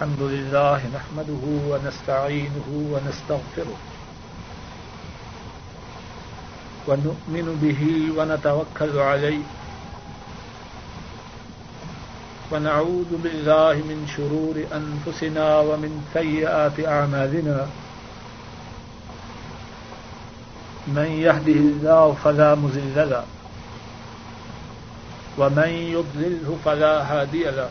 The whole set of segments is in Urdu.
الحمد لله نحمده ونستعينه ونستغفره ونؤمن به ونتوكل عليه ونعوذ بالله من شرور أنفسنا ومن سيئات أعمالنا من يهده الله فلا مزل له ومن يضلله فلا هادي له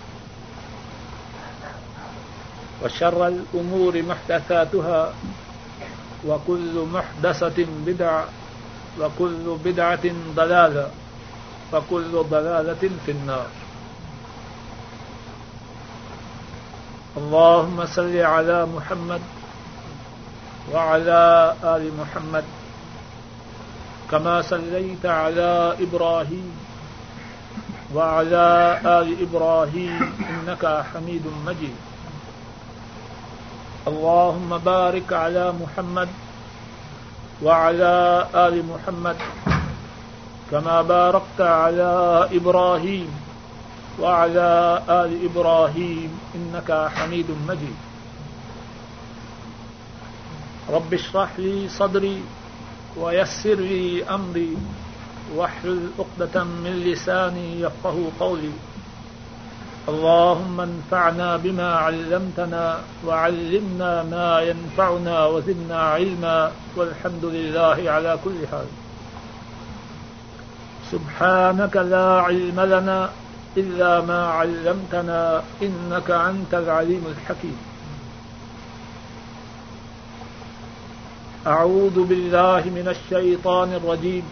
وشر الأمور محدثاتها وكل محدثة بدعة وكل بدعة ضلالة وكل ضلالة في النار. اللهم صل على محمد وعلى آل محمد كما صليت على إبراهيم وعلى آل إبراهيم إنك حميد مجيد. اللهم بارك على محمد وعلى آل محمد كما باركت على إبراهيم وعلى آل إبراهيم إنك حميد مجيد. رب اشرح لي صدري ويسر لي أمري واحلل عقدة من لساني يفقه قولي. اللهم انفعنا بما علمتنا وعلمنا ما ينفعنا وزدنا علما والحمد لله على كل حال. سبحانك لا علم لنا إلا ما علمتنا إنك أنت العليم الحكيم. أعوذ بالله من الشيطان الرجيم.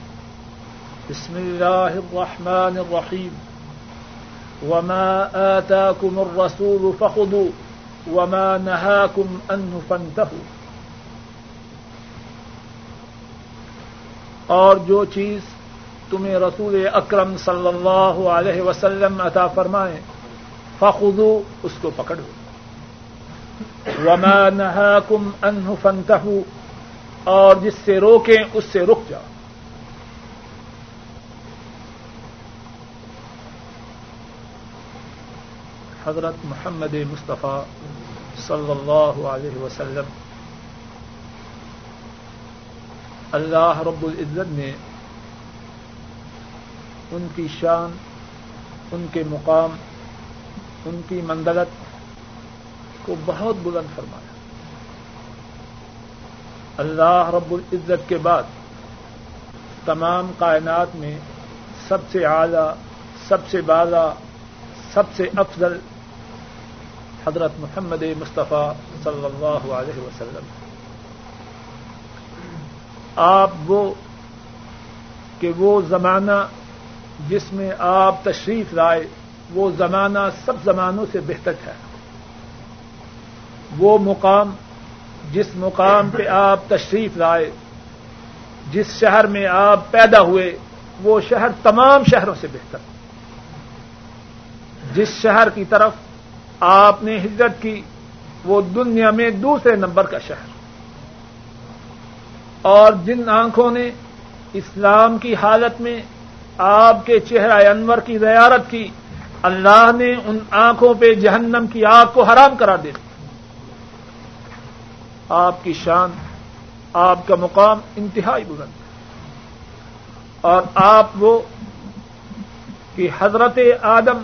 بسم الله الرحمن الرحيم. وما آتاكم الرسول فخذوا وما نهاكم أنه فانتهوا اور جو چیز تمہیں رسول اکرم صلی اللہ علیہ وسلم عطا فرمائے فخو اس کو پکڑو۔ وما نهاكم انه فانتهوا اور جس سے روکیں، اس سے رک جاؤ۔ حضرت محمد مصطفیٰ صلی اللہ علیہ وسلم۔ اللہ رب العزت نے ان کی شان، ان کے مقام، ان کی مندلت کو بہت بلند فرمایا۔ اللہ رب العزت کے بعد تمام کائنات میں سب سے اعلی، سب سے بالا سب سے افضل حضرت محمد مصطفیٰ صلی اللہ علیہ وسلم۔ آپ وہ کہ وہ زمانہ جس میں آپ تشریف لائے، وہ زمانہ سب زمانوں سے بہتر ہے۔ وہ مقام، جس مقام پہ آپ تشریف لائے، جس شہر میں آپ پیدا ہوئے، وہ شہر تمام شہروں سے بہتر۔ جس شہر کی طرف آپ نے ہجرت کی، وہ دنیا میں دوسرے نمبر کا شہر۔ اور جن آنکھوں نے اسلام کی حالت میں آپ کے چہرہ انور کی زیارت کی، اللہ نے ان آنکھوں پہ جہنم کی آگ کو حرام کرا دے آپ کی شان، آپ کا مقام انتہائی بلند اور آپ وہ کہ حضرت آدم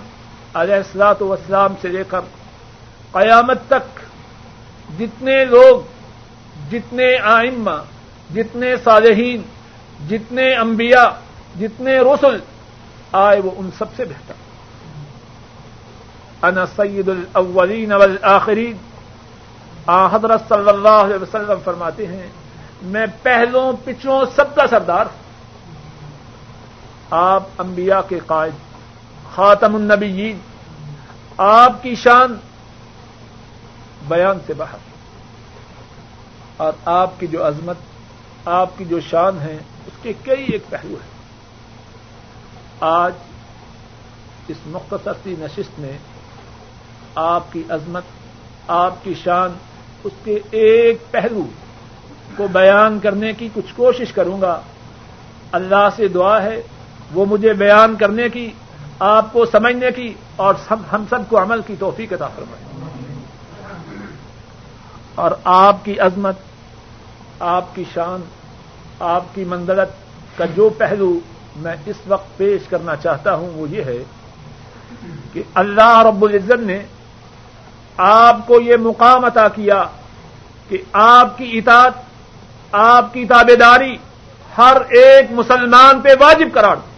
علیہ السلاط وسلام سے لے کر قیامت تک جتنے لوگ، جتنے آئمہ، جتنے صالحین، جتنے انبیاء، جتنے رسل، آئے وہ ان سب سے بہتر۔ انا سید الاولین والآخرین۔ آ، حضرت صلی اللہ علیہ وسلم فرماتے ہیں، میں پہلوں، پچھلوں سب کا سردار آپ انبیاء کے قائد خاتم النبیین، آپ کی شان بیان سے باہر۔ اور آپ کی جو عظمت، آپ کی جو شان ہے، اس کے کئی ایک پہلو ہیں۔ آج اس مختصر سی نشست میں آپ کی عظمت، آپ کی شان، اس کے ایک پہلو کو بیان کرنے کی کچھ کوشش کروں گا۔ اللہ سے دعا ہے، وہ مجھے بیان کرنے کی آپ کو سمجھنے کی اور ہم سب کو عمل کی توفیق عطا فرمائے۔ اور آپ کی عظمت، آپ کی شان، آپ کی منزلت کا جو پہلو میں اس وقت پیش کرنا چاہتا ہوں وہ یہ ہے کہ اللہ رب العزت نے آپ کو یہ مقام عطا کیا کہ آپ کی اطاعت، آپ کی تابے داری ہر ایک مسلمان پہ واجب قرار دی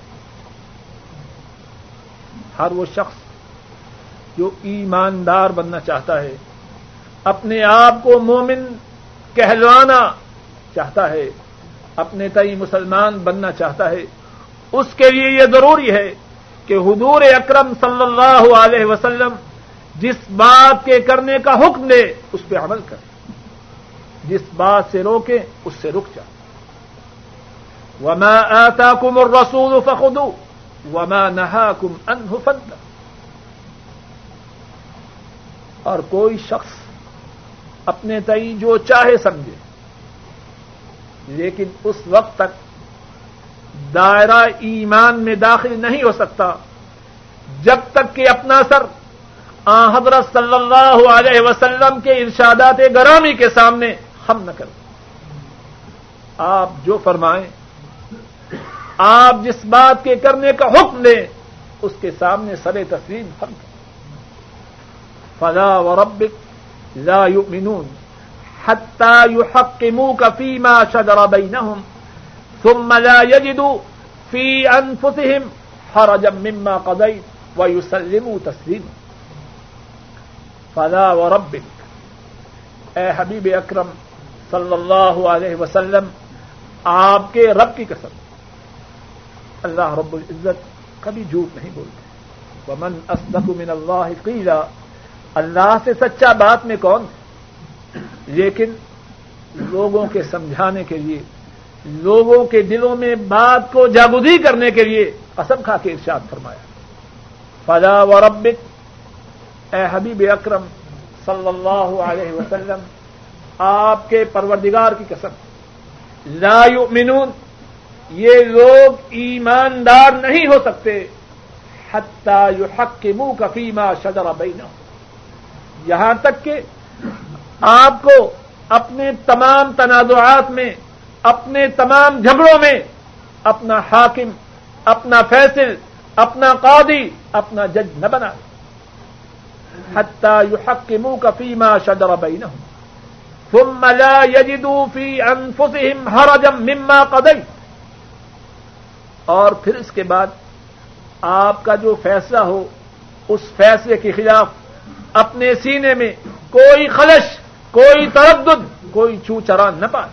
ہر وہ شخص جو ایماندار بننا چاہتا ہے، اپنے آپ کو مومن کہلوانا چاہتا ہے، اپنے تئی مسلمان بننا چاہتا ہے۔ اس کے لیے یہ ضروری ہے کہ حضور اکرم صلی اللہ علیہ وسلم جس بات کے کرنے کا حکم دے، اس پہ عمل کرے۔ جس بات سے روکے، اس سے رک جائے۔ وما آتاكم الرسول فخذوا وما نهاكم عنه فانتهوا اور کوئی شخص اپنے تئی جو چاہے سمجھے۔ لیکن اس وقت تک دائرہ ایمان میں داخل نہیں ہو سکتا۔ جب تک کہ اپنا سر آ حضرت صلی اللہ علیہ وسلم کے ارشادات گرامی کے سامنے ہم نہ کریں آپ جو فرمائیں۔ آپ جس بات کے کرنے کا حکم دیں، اس کے سامنے سر تسلیم ہم فلا و رب لا يؤمنون حتى يحكموك فيما شجر بينهم ثم لا يجدوا في أنفسهم حرجا مما قضيت ويسلموا تسليما۔ فلا وربك اے حبیب اکرم صلی اللہ علیہ وسلم، آپ کے رب کی قسم۔ اللہ رب العزت کبھی جھوٹ نہیں بولتے۔ ومن اصدق من اللہ قیلا اللہ سے سچا بات میں کون؟ لیکن لوگوں کے سمجھانے کے لیے، لوگوں کے دلوں میں بات کو جاگودی کرنے کے لیے قسم کھا کے ارشاد فرمایا۔ فضا و ربک اے حبیب اکرم صلی اللہ علیہ وسلم، آپ کے پروردگار کی قسم۔ لا یؤمنون یہ لوگ ایماندار نہیں ہو سکتے حتی یحکمو کفیما شجر بینہم۔ یہاں تک کہ آپ کو اپنے تمام تنازعات میں، اپنے تمام جھگڑوں میں اپنا حاکم، اپنا فیصل، اپنا قاضی، اپنا جج نہ بنا۔ حتى يحكموك فيما شجر بينهم ثم لا يجدوا في انفسهم حرجا مما قضيت اور پھر اس کے بعد آپ کا جو فیصلہ ہو، اس فیصلے کے خلاف اپنے سینے میں کوئی خلش، کوئی تردد، کوئی چو چرا نہ پائے۔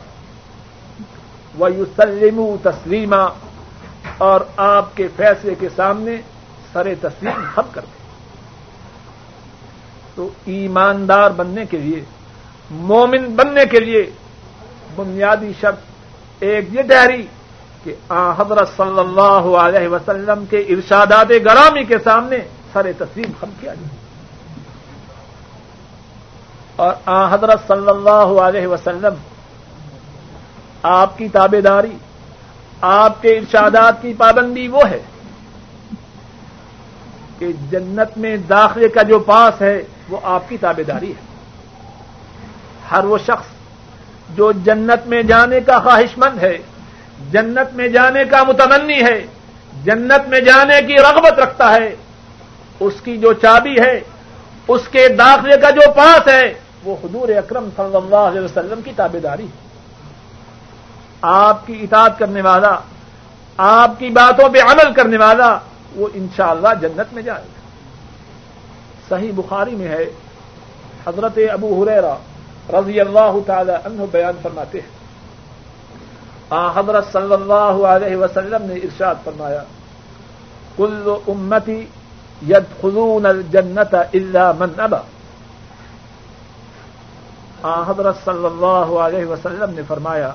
وہ یوسلم تسلیمہ اور آپ کے فیصلے کے سامنے سر تسلیم ہم کر دیں۔ تو ایماندار بننے کے لیے، مومن بننے کے لیے بنیادی شرط ایک یہ ڈہری کہ آ حضرت صلی اللہ علیہ وسلم کے ارشادات گرامی کے سامنے سر تسلیم ہم کیا جائے۔ اور آ حضرت صلی اللہ علیہ وسلم، آپ کی تابے داری، آپ کے ارشادات کی پابندی وہ ہے کہ جنت میں داخلے کا جو پاس ہے وہ آپ کی تابے داری ہے۔ ہر وہ شخص جو جنت میں جانے کا خواہش مند ہے جنت میں جانے کا متمنی ہے، جنت میں جانے کی رغبت رکھتا ہے۔ اس کی جو چابی ہے، اس کے داخلے کا جو پاس ہے، وہ حضور اکرم صلی اللہ علیہ وسلم کی تابے داری ہے۔ آپ کی اطاعت کرنے والا، آپ کی باتوں پہ عمل کرنے والا، وہ انشاءاللہ جنت میں جائے گا۔ صحیح بخاری میں ہے، حضرت ابو حریرا رضی اللہ تعالی عنہ بیان فرماتے ہیں۔ حضرت صلی اللہ علیہ وسلم نے ارشاد فرمایا، کل امتی ید خلون الجنت اللہ من ابا. حضرت صلی اللہ علیہ وسلم نے فرمایا،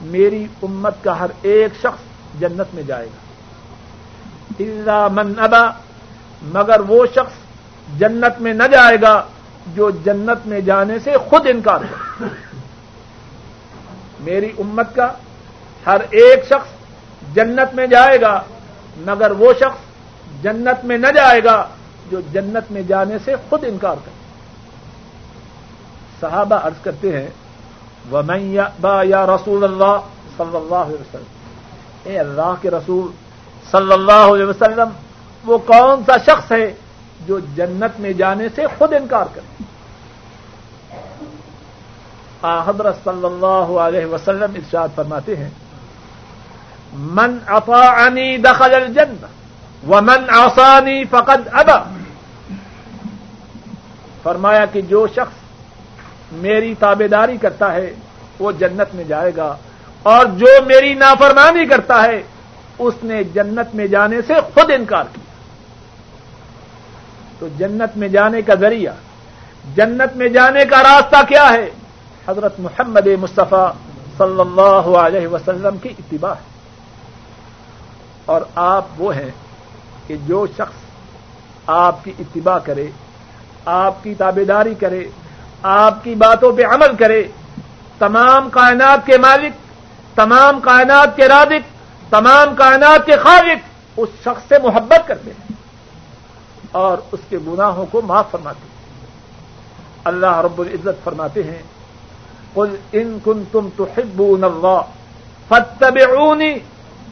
میری امت کا ہر ایک شخص جنت میں جائے گا۔ اللہ من ابا، مگر وہ شخص جنت میں نہ جائے گا جو جنت میں جانے سے خود انکار کرے۔ میری امت کا ہر ایک شخص جنت میں جائے گا، مگر وہ شخص جنت میں نہ جائے گا جو جنت میں جانے سے خود انکار کرے۔ صحابہ عرض کرتے ہیں وہ میں یا رسول اللہ صلی اللہ علیہ وسلم۔ اے اللہ کے رسول صلی اللہ علیہ وسلم، وہ کون سا شخص ہے جو جنت میں جانے سے خود انکار کرے؟ حضرت صلی اللہ علیہ وسلم ارشاد فرماتے ہیں من اطاعنی دخل الجنہ ومن عصانی فقد ابا۔ فرمایا کہ جو شخص میری تابے داری کرتا ہے، وہ جنت میں جائے گا۔ اور جو میری نافرمانی کرتا ہے، اس نے جنت میں جانے سے خود انکار کیا۔ تو جنت میں جانے کا ذریعہ، جنت میں جانے کا راستہ کیا ہے؟ حضرت محمد مصطفیٰ صلی اللہ علیہ وسلم کی اتباع ہے۔ اور آپ وہ ہیں کہ جو شخص آپ کی اتباع کرے، آپ کی تابے داری کرے، آپ کی باتوں پہ عمل کرے، تمام کائنات کے مالک، تمام کائنات کے رادق تمام کائنات کے خالق اس شخص سے محبت کرتے ہیں اور اس کے گناہوں کو معاف فرماتے ہیں۔ اللہ رب العزت فرماتے ہیں، قل ان کن تم تو اللہ فتبعونی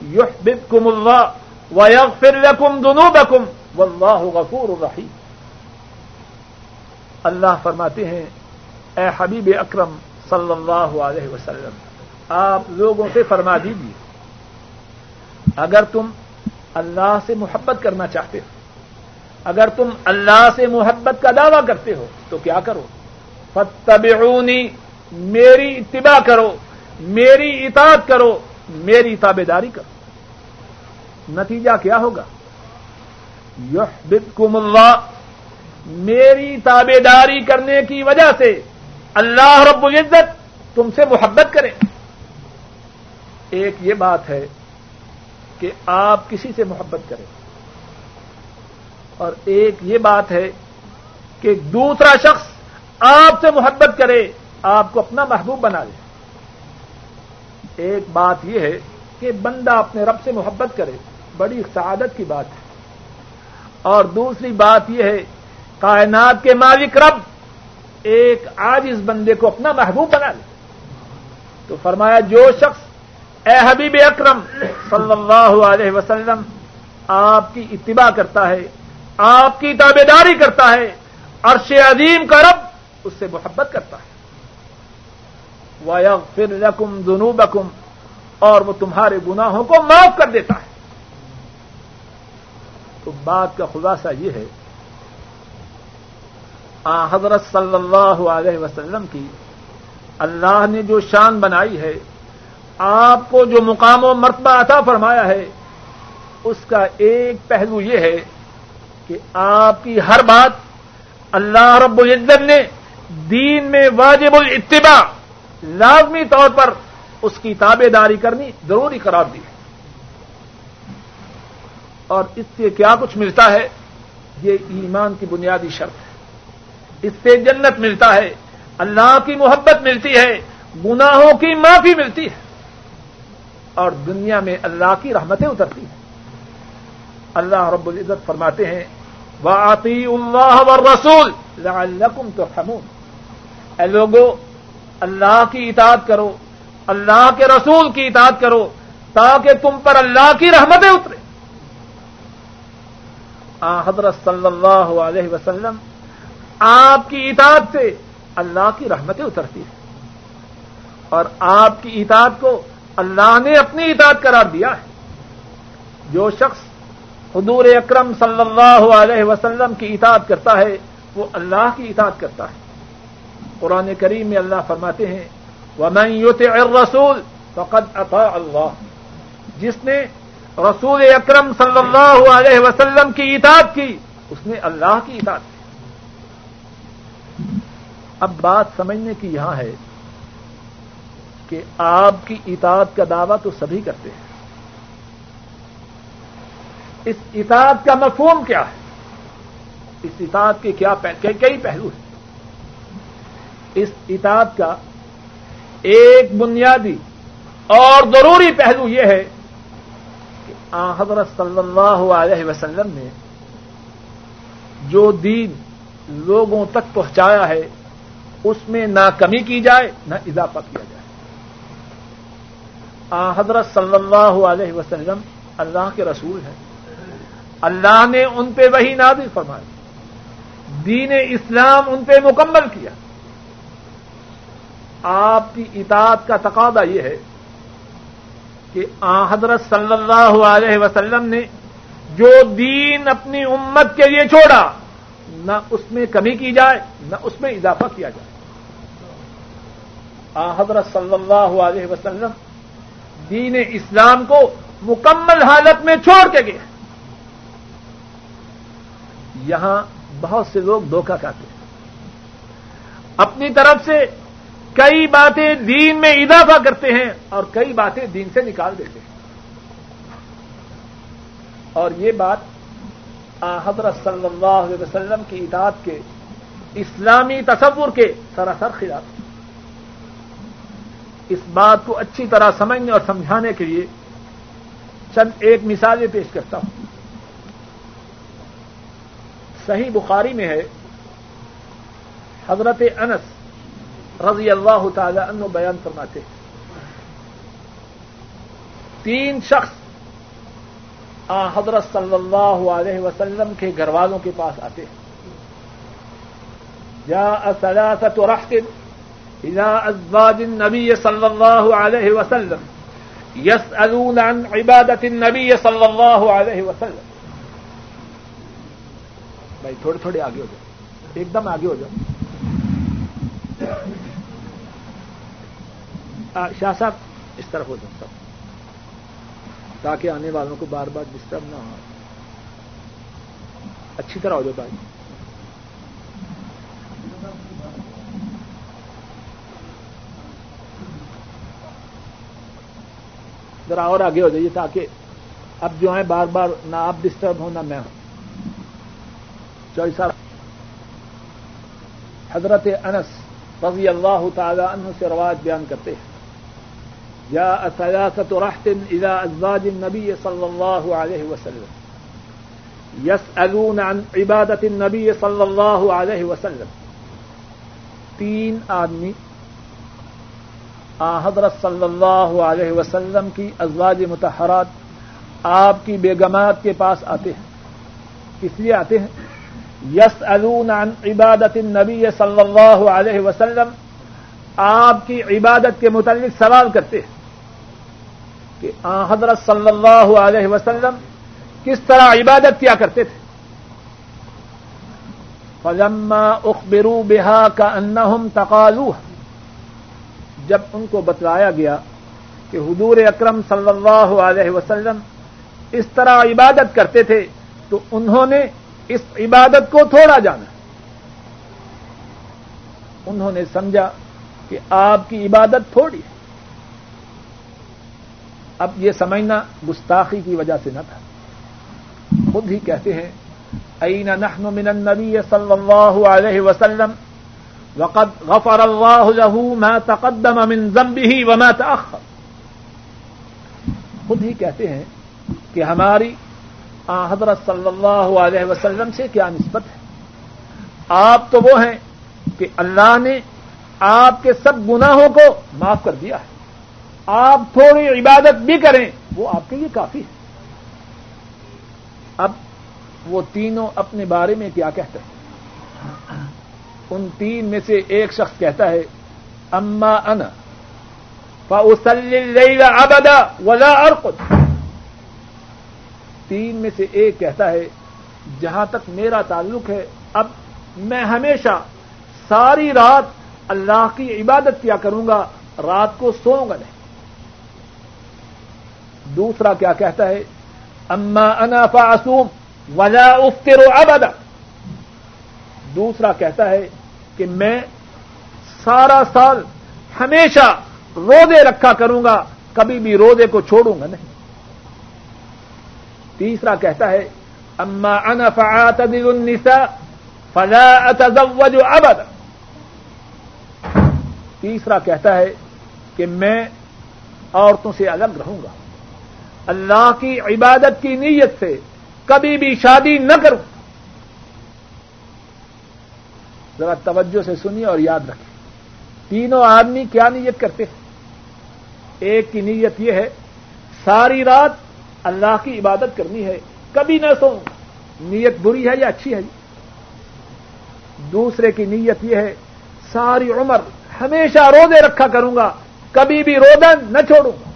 يحببكم الله ويغفر لكم ذنوبكم والله غفور رحيم۔ اللہ فرماتے ہیں، اے حبیب اکرم صلی اللہ علیہ وسلم، آپ لوگوں سے فرما دیجیے اگر تم اللہ سے محبت کرنا چاہتے ہو، اگر تم اللہ سے محبت کا دعوی کرتے ہو، تو کیا کرو؟ فتبعونی میری اتباع کرو، میری اطاعت کرو میری تابے داری کرو نتیجہ کیا ہوگا؟ یحببکم اللہ، میری تابے داری کرنے کی وجہ سے اللہ رب العزت تم سے محبت کرے۔ ایک یہ بات ہے کہ آپ کسی سے محبت کریں۔ اور ایک یہ بات ہے کہ دوسرا شخص آپ سے محبت کرے، آپ کو اپنا محبوب بنا لے۔ ایک بات یہ ہے کہ بندہ اپنے رب سے محبت کرے، بڑی سعادت کی بات ہے۔ اور دوسری بات یہ ہے، کائنات کے مالک رب ایک آج اس بندے کو اپنا محبوب بنا لے۔ تو فرمایا، جو شخص، اے حبیب اکرم، صلی اللہ علیہ وسلم، آپ کی اتباع کرتا ہے، آپ کی تابے داری کرتا ہے، عرش عظیم کا رب اس سے محبت کرتا ہے۔ وَيَغْفِرْ لَكُمْ ذُنُوبَكُمْ اور وہ تمہارے گناہوں کو معاف کر دیتا ہے۔ تو بات کا خلاصہ یہ ہے، آ، حضرت صلی اللہ علیہ وسلم کی اللہ نے جو شان بنائی ہے، آپ کو جو مقام و مرتبہ عطا فرمایا ہے، اس کا ایک پہلو یہ ہے کہ آپ کی ہر بات اللہ رب العزت نے دین میں واجب الاتباع لازمی طور پر اس کی تابے داری کرنی ضروری قرار دی اور اس سے کیا کچھ ملتا ہے؟ یہ ایمان کی بنیادی شرط ہے۔ اس سے جنت ملتا ہے، اللہ کی محبت ملتی ہے، گناہوں کی معافی ملتی ہے۔ اور دنیا میں اللہ کی رحمتیں اترتی ہیں۔ اللہ رب العزت فرماتے ہیں واطی اللہ و رسول لعلکم تو اے لوگوں اللہ کی اطاعت کرو، اللہ کے رسول کی اطاعت کرو، تاکہ تم پر اللہ کی رحمتیں اترے۔ آ، حضرت صلی اللہ علیہ وسلم، آپ کی اطاعت سے اللہ کی رحمتیں اترتی ہیں۔ اور آپ کی اطاعت کو اللہ نے اپنی اطاعت قرار دیا ہے۔ جو شخص حضور اکرم صلی اللہ علیہ وسلم کی اطاعت کرتا ہے، وہ اللہ کی اطاعت کرتا ہے۔ قرآن کریم میں اللہ فرماتے ہیں، ومن يطع الرسول فقد اطاع اللہ جس نے رسول اکرم صلی اللہ علیہ وسلم کی اطاعت کی، اس نے اللہ کی اطاعت کی۔ اب بات سمجھنے کی یہاں ہے کہ آپ کی اطاعت کا دعویٰ تو سبھی کرتے ہیں۔ اس اطاعت کا مفہوم کیا ہے؟ اس اطاعت کے کیا کئی پہلو ہیں۔ اس اطاعت کا ایک بنیادی اور ضروری پہلو یہ ہے کہ آ، حضرت صلی اللہ علیہ وسلم نے جو دین لوگوں تک پہنچایا ہے، اس میں نہ کمی کی جائے، نہ اضافہ کیا جائے۔ آ، حضرت صلی اللہ علیہ وسلم اللہ کے رسول ہیں۔ اللہ نے ان پہ وہی نادل فرمائی۔ دین اسلام ان پہ مکمل کیا۔ آپ کی اطاعت کا تقاضا یہ ہے کہ آ، حضرت صلی اللہ علیہ وسلم نے جو دین اپنی امت کے لیے چھوڑا، نہ اس میں کمی کی جائے، نہ اس میں اضافہ کیا جائے۔ آ، حضرت صلی اللہ علیہ وسلم دین اسلام کو مکمل حالت میں چھوڑ کے گئے۔ یہاں بہت سے لوگ دھوکہ کھاتے ہیں۔ اپنی طرف سے کئی باتیں دین میں اضافہ کرتے ہیں اور کئی باتیں دین سے نکال دیتے ہیں۔ اور یہ بات حضرت صلی اللہ علیہ وسلم کی اطاعت کے اسلامی تصور کے سراسر خلاف۔ اس بات کو اچھی طرح سمجھنے اور سمجھانے کے لیے چند ایک مثالیں پیش کرتا ہوں۔ صحیح بخاری میں ہے، حضرت انس رضی اللہ تعالی عنہ بیان فرماتے تین شخص آ حضرت صلی اللہ علیہ وسلم کے گھر والوں کے پاس آتے ہیں۔ یا اصلاست رخت الى ازواج النبی صلی اللہ علیہ وسلم یس عن عبادت النبی صلی اللہ علیہ وسلم۔ بھائی تھوڑے تھوڑے آگے ہو جاؤ، ایک دم آگے ہو جاؤ۔ شاہ صاحب، اس طرف ہو جاتا ہوں تاکہ آنے والوں کو بار بار ڈسٹرب نہ ہو۔ اچھی طرح ہو جاتا ہے ذرا اور آگے ہو جائیے تاکہ اب جو ہے بار بار نہ آپ ڈسٹرب ہوں نہ میں ہوں۔ چوئی صاحب، حضرت انس رضی اللہ تعالی عنہ سے رواج بیان کرتے ہیں۔ یا اسیاست رحت الى ازواج النبی صلی اللہ علیہ وسلم. یس عن عبادت النبی صلی اللہ علیہ وسلم. تین آدمی آ حضرت صلی اللہ علیہ وسلم کی ازواج متحرات آپ کی بیگمات کے پاس آتے ہیں. کس لیے آتے ہیں؟ یس عن عبادت النبی صلی اللہ علیہ وسلم آپ کی عبادت کے متعلق سوال کرتے ہیں. کہ حضرت صلی اللہ علیہ وسلم کس طرح عبادت کیا کرتے تھے؟ فلما اخبرو بہا کا انہم تقالو جب ان کو بتلایا گیا کہ حضور اکرم صلی اللہ علیہ وسلم اس طرح عبادت کرتے تھے، تو انہوں نے اس عبادت کو تھوڑا جانا۔ انہوں نے سمجھا کہ آپ کی عبادت تھوڑی ہے۔ اب یہ سمجھنا گستاخی کی وجہ سے نہ تھا۔ خود ہی کہتے ہیں این نحن من النبی صلی اللہ علیہ وسلم، وقد غفر اللہ له ما تقدم من ذنبه وما تأخر. خود ہی کہتے ہیں کہ ہماری حضرت صلی اللہ علیہ وسلم سے کیا نسبت ہے؟ آپ تو وہ ہیں کہ اللہ نے آپ کے سب گناہوں کو معاف کر دیا ہے۔ آپ تھوڑی عبادت بھی کریں، وہ آپ کے لیے کافی ہے۔ اب وہ تینوں اپنے بارے میں کیا کہتے ہیں؟ ان تین میں سے ایک شخص کہتا ہے، اما انا فاسلی ابدا ولا ارقد۔ تین میں سے ایک کہتا ہے، جہاں تک میرا تعلق ہے، اب میں ہمیشہ ساری رات اللہ کی عبادت کیا کروں گا، رات کو سوؤں گا نہیں۔ دوسرا کیا کہتا ہے؟ اما انا فاسوم وجا افطر ابدا۔ دوسرا کہتا ہے کہ میں سارا سال ہمیشہ روزے رکھا کروں گا، کبھی بھی روزے کو چھوڑوں گا نہیں۔ تیسرا کہتا ہے، اما ان فعتدل النساء فلا اتزوج ابدا۔ تیسرا کہتا ہے کہ میں عورتوں سے الگ رہوں گا۔ اللہ کی عبادت کی نیت سے کبھی بھی شادی نہ کروں ذرا توجہ سے سنیے اور یاد رکھیں۔ تینوں آدمی کیا نیت کرتے ہیں؟ ایک کی نیت یہ ہے، ساری رات اللہ کی عبادت کرنی ہے، کبھی نہ سو۔ نیت بری ہے یا اچھی ہے؟ دوسرے کی نیت یہ ہے، ساری عمر ہمیشہ روزے رکھا کروں گا، کبھی بھی رودن نہ چھوڑوں۔ گا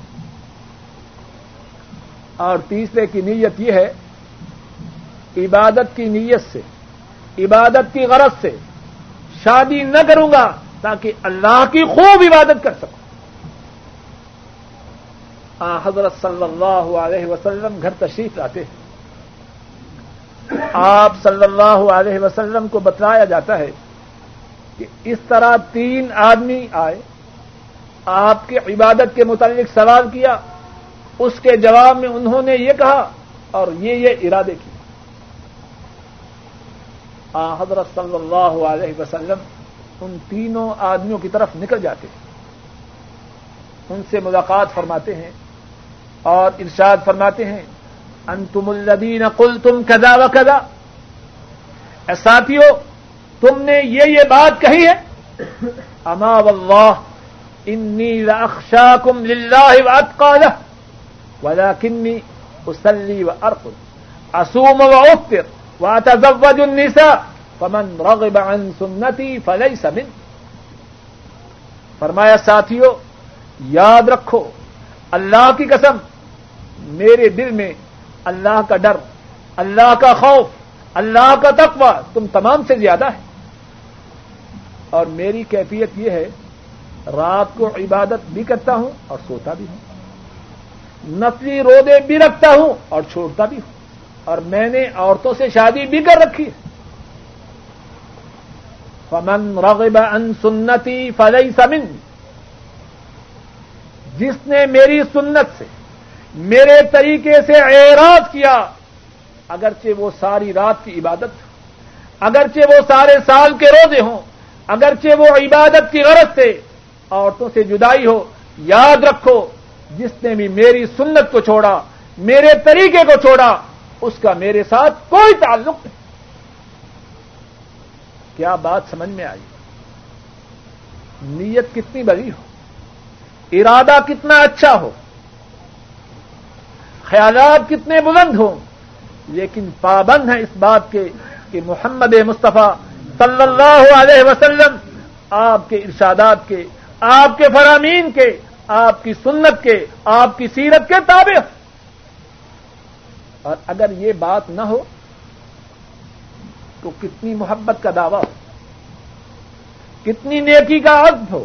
اور تیسرے کی نیت یہ ہے عبادت کی نیت سے، عبادت کی غرض سے شادی نہ کروں گا تاکہ اللہ کی خوب عبادت کر سکوں۔ آ، حضرت صلی اللہ علیہ وسلم گھر تشریف لاتے ہیں۔ آپ صلی اللہ علیہ وسلم کو بتلایا جاتا ہے کہ اس طرح تین آدمی آئے، آپ کی عبادت کے متعلق سوال کیا اس کے جواب میں انہوں نے یہ کہا اور یہ یہ ارادے کیے حضرت صلی اللہ علیہ وسلم ان تینوں آدمیوں کی طرف نکل جاتے ہیں۔ ان سے ملاقات فرماتے ہیں اور ارشاد فرماتے ہیں، انتم الدین کل تم کدا و کدا ساتھیوں تم نے یہ یہ بات کہی ہے، اما واللہ، انی لاخشاکم للہ واتقالہ ولكنی اسلی و ارقد اصوم و واتزوج النساء. فمن رغب عن سنتی فلیس من فرمایا ساتھیوں یاد رکھو، اللہ کی قسم، میرے دل میں اللہ کا ڈر، اللہ کا خوف، اللہ کا تقوی تم تمام سے زیادہ ہے۔ اور میری کیفیت یہ ہے، رات کو عبادت بھی کرتا ہوں اور سوتا بھی ہوں۔ نفلی رودے بھی رکھتا ہوں اور چھوڑتا بھی ہوں۔ اور میں نے عورتوں سے شادی بھی کر رکھی ہے۔ فمن رغب ان سنتی فلئی سمن جس نے میری سنت سے میرے طریقے سے اعراض کیا، اگرچہ وہ ساری رات کی عبادت، اگرچہ وہ سارے سال کے روزے ہوں، اگرچہ وہ عبادت کی غرض سے، عورتوں سے جدائی ہو، یاد رکھو جس نے بھی میری سنت کو چھوڑا، میرے طریقے کو چھوڑا، اس کا میرے ساتھ کوئی تعلق نہیں۔ کیا بات سمجھ میں آئی؟ نیت کتنی بڑی ہو، ارادہ کتنا اچھا ہو، خیالات کتنے بلند ہوں، لیکن پابند ہیں اس بات کے کہ محمد مصطفیٰ صلی اللہ علیہ وسلم، آپ کے ارشادات کے، آپ کے فرامین کے آپ کی سنت کے، آپ کی سیرت کے تابع اور اگر یہ بات نہ ہو، تو کتنی محبت کا دعویٰ ہو، کتنی نیکی کا عزم ہو۔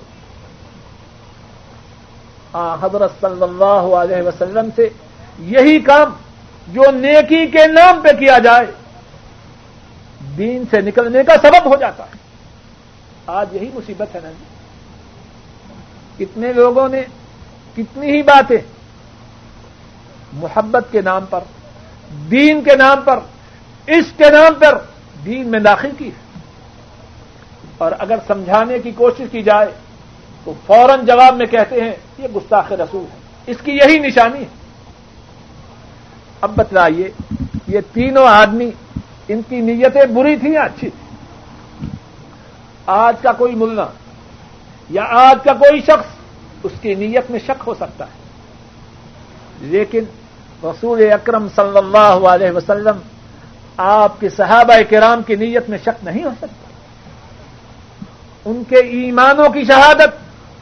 حضرت صلی اللہ علیہ وسلم سے یہی کام جو نیکی کے نام پہ کیا جائے، دین سے نکلنے کا سبب ہو جاتا ہے۔ آج یہی مصیبت ہے نا جی۔ کتنے لوگوں نے کتنی ہی باتیں محبت کے نام پر، دین کے نام پر، اس کے نام پر دین میں داخل کی ہے۔ اور اگر سمجھانے کی کوشش کی جائے تو فوراً جواب میں کہتے ہیں، یہ گستاخ رسول ہے۔ اس کی یہی نشانی ہے۔ اب بتلائیے، یہ تینوں آدمی ان کی نیتیں بری تھیں یا اچھی تھی آج کا کوئی ملنا یا آج کا کوئی شخص اس کی نیت میں شک ہو سکتا ہے۔ لیکن رسول اکرم صلی اللہ علیہ وسلم آپ کے صحابہ کرام کی نیت میں شک نہیں ہو سکتا۔ ان کے ایمانوں کی شہادت،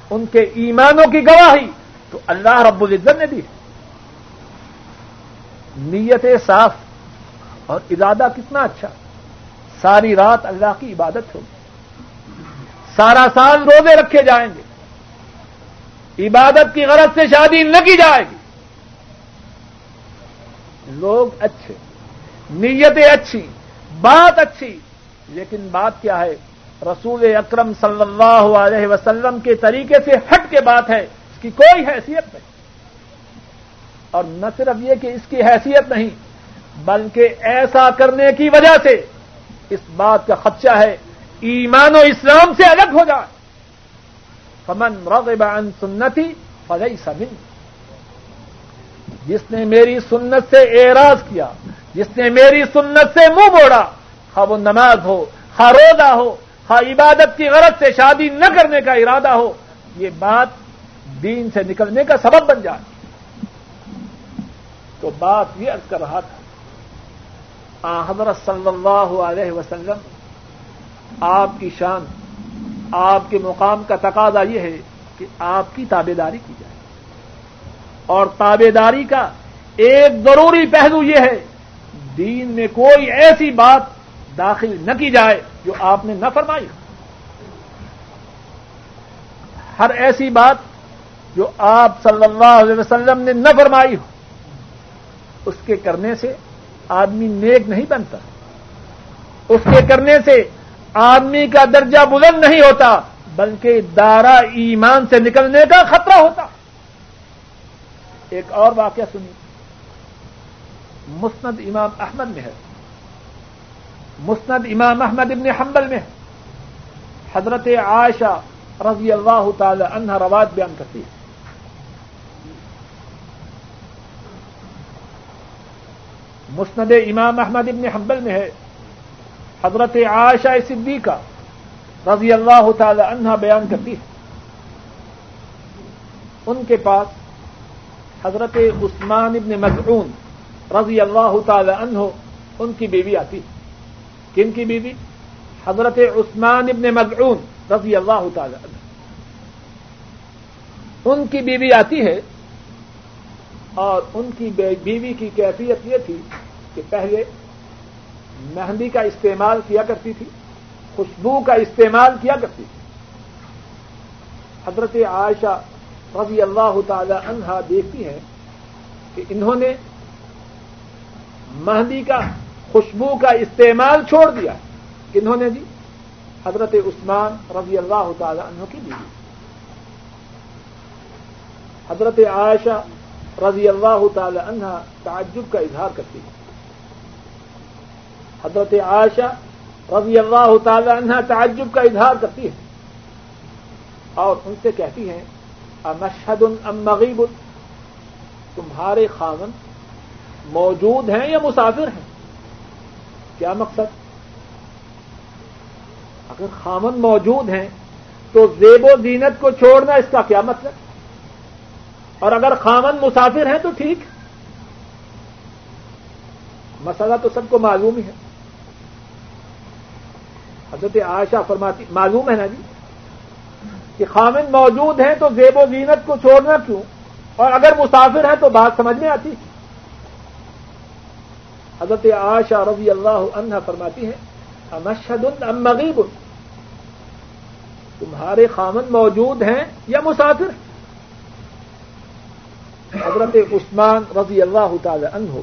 ان کے ایمانوں کی گواہی تو اللہ رب العزت نے دی ہے۔ نیت صاف اور ارادہ کتنا اچھا۔ ساری رات اللہ کی عبادت ہوگی۔ سارا سال روزے رکھے جائیں گے۔ عبادت کی غرض سے شادی نہ کی جائے گی۔ لوگ اچھے، نیتیں اچھی، بات اچھی، لیکن بات کیا ہے؟ رسول اکرم صلی اللہ علیہ وسلم کے طریقے سے ہٹ کے بات ہے۔ اس کی کوئی حیثیت نہیں۔ اور نہ صرف یہ کہ اس کی حیثیت نہیں، بلکہ ایسا کرنے کی وجہ سے اس بات کا خدشہ ہے۔ ایمان و اسلام سے الگ ہو جائے۔ فمن رغب عن سنتی فليس مني جس نے میری سنت سے اعراض کیا، جس نے میری سنت سے منہ موڑا، خواہ وہ نماز ہو، خواہ روزہ ہو، خواہ عبادت کی غرض سے شادی نہ کرنے کا ارادہ ہو، یہ بات دین سے نکلنے کا سبب بن جائے۔ تو بات یہ عرض کر رہا تھا۔ حضرت صلی اللہ علیہ وسلم آپ کی شان، آپ کے مقام کا تقاضا یہ ہے کہ آپ کی تابے داری کی جائے۔ اور تابے داری کا ایک ضروری پہلو یہ ہے، دین میں کوئی ایسی بات داخل نہ کی جائے جو آپ نے نہ فرمائی۔ ہر ایسی بات جو آپ صلی اللہ علیہ وسلم نے نہ فرمائی ہو، اس کے کرنے سے آدمی نیک نہیں بنتا۔ اس کے کرنے سے آدمی کا درجہ بلند نہیں ہوتا، بلکہ دارا ایمان سے نکلنے کا خطرہ ہوتا۔ ایک اور واقعہ سنی مسند امام احمد میں ہے۔ مسند امام احمد ابن حنبل میں ہے۔ حضرت عائشہ رضی اللہ تعالی عنہ روات بیان کرتی ہے۔ مسند امام احمد ابن حنبل میں ہے۔ حضرت عائشہ صدیقہ رضی اللہ تعالی عنہ بیان کرتی ہے۔ ان کے پاس حضرت عثمان ابن مزعون رضی اللہ تعالی عنہ ان کی بیوی آتی ہے۔ کن کی بیوی؟ حضرت عثمان ابن مزعون رضی اللہ تعالی عنہ۔ ان کی بیوی آتی ہے اور ان کی بیوی کی کیفیت یہ تھی کہ پہلے مہندی کا استعمال کیا کرتی تھی، خوشبو کا استعمال کیا کرتی تھی۔ حضرت عائشہ رضی اللہ تعالی عنہا دیکھتی ہیں کہ انہوں نے مہندی کا، خوشبو کا استعمال چھوڑ دیا۔ کنہوں نے جی حضرت عثمان رضی اللہ تعالی عنہ کی بیوی۔ حضرت عائشہ رضی اللہ تعالی عنہ تعجب کا اظہار کرتی ہے حضرت عائشہ رضی اللہ تعالی عنہ تعجب کا اظہار کرتی ہے اور ان سے کہتی ہیں امشد ام مغیب؟ تمہارے خامن موجود ہیں یا مسافر ہیں؟ کیا مقصد؟ اگر خامن موجود ہیں تو زیب و زینت کو چھوڑنا اس کا کیا مطلب؟ اور اگر خامن مسافر ہیں تو ٹھیک۔ مسئلہ تو سب کو معلوم ہی ہے۔ حضرت عائشہ فرماتی، معلوم ہے نا جی؟ کہ خامن موجود ہیں تو زیب و زینت کو چھوڑنا کیوں؟ اور اگر مسافر ہیں تو بات سمجھ میں آتی؟ حضرت عائشہ رضی اللہ عنہ فرماتی ہیں امشد ام مغیب تمہارے خامن موجود ہیں یا مسافر؟ حضرت عثمان رضی اللہ تعالی عنہ،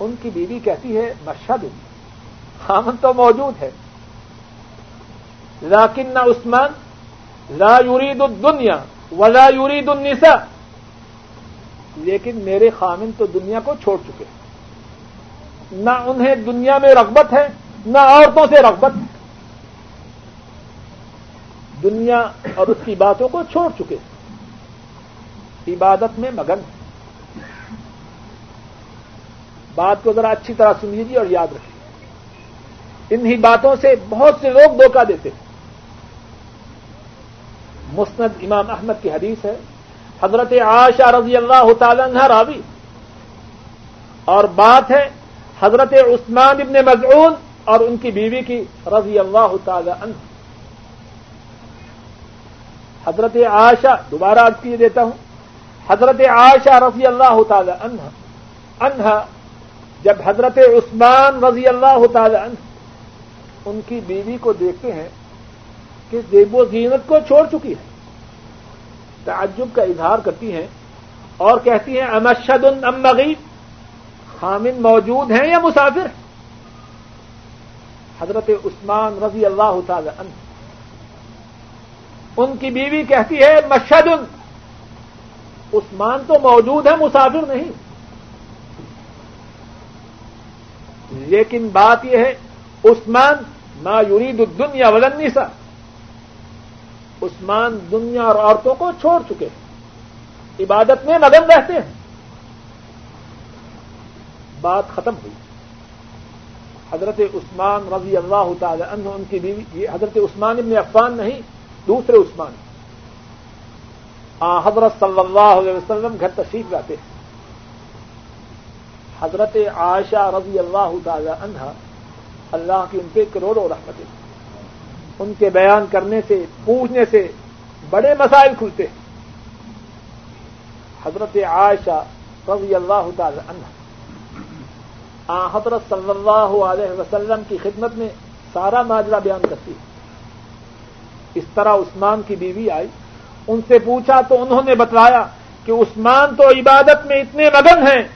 ان کی بیوی کہتی ہے مشد خامن تو موجود ہے۔ لیکن نہ عثمان لا یرید الدنیا ولا یرید النساء. لیکن میرے خامن تو دنیا کو چھوڑ چکے نہ انہیں دنیا میں رغبت ہے، نہ عورتوں سے رغبت ہے۔ دنیا اور اس کی باتوں کو چھوڑ چکے عبادت میں مگن بات کو ذرا اچھی طرح سن لیجیے اور یاد رکھیے۔ انہی باتوں سے بہت سے لوگ دھوکہ دیتے ہیں۔ مسند امام احمد کی حدیث ہے۔ حضرت عائشہ رضی اللہ تعالی عنہ راوی۔ اور بات ہے حضرت عثمان ابن مزعون اور ان کی بیوی کی رضی اللہ تعالی عنہ۔ حضرت عائشہ، دوبارہ عرض کیے دیتا ہوں۔ حضرت عائشہ رضی اللہ تعالی عنہ عنہ، جب حضرت عثمان رضی اللہ تعالی عنہ ان کی بیوی کو دیکھتے ہیں کہ زیب و زینت کو چھوڑ چکی ہے۔ تعجب کا اظہار کرتی ہیں اور کہتی ہیں امشد ام مغیب؟ خامن موجود ہیں یا مسافر حضرت عثمان رضی اللہ تعالی عنہ۔ ان کی بیوی کہتی ہے مشد عثمان تو موجود ہے مسافر نہیں۔ لیکن بات یہ ہے، عثمان ما یرید الدنیا ولنسا عثمان دنیا اور عورتوں کو چھوڑ چکے ہیں۔ عبادت میں مگن رہتے ہیں۔ بات ختم ہوئی۔ حضرت عثمان رضی اللہ تعالی عنہ، ان کی بیوی، یہ حضرت عثمان ابن عفان نہیں، دوسرے عثمان۔ آ، حضرت صلی اللہ علیہ وسلم گھر تشریف لاتے ہیں۔ حضرت عائشہ رضی اللہ تعالی عنہ، اللہ کی ان پہ کروڑوں رحمتیں۔ ان کے بیان کرنے سے، پوچھنے سے بڑے مسائل کھلتے ہیں۔ حضرت عائشہ رضی اللہ تعالی عنہ۔ آ، حضرت صلی اللہ علیہ وسلم کی خدمت میں سارا ماجرا بیان کرتی ہے۔ اس طرح عثمان کی بیوی آئی۔ ان سے پوچھا تو انہوں نے بتلایا کہ عثمان تو عبادت میں اتنے مگن ہیں۔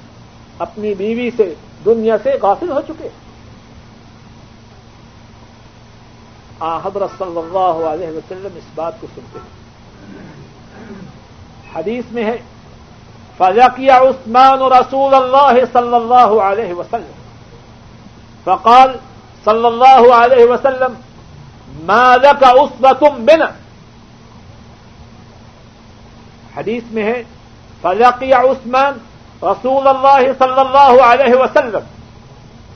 اپنی بیوی سے دنیا سے غافل ہو چکے۔ آ حضرت صلی اللہ علیہ وسلم اس بات کو سنتے ہیں۔ حدیث میں ہے فضا کیا عثمان رسول اللہ صلی اللہ علیہ وسلم۔ فقال صلی اللہ علیہ وسلم ماذا کا تم بنا؟ حدیث میں ہے فضا کیا عثمان رسول اللہ صلی اللہ علیہ وسلم۔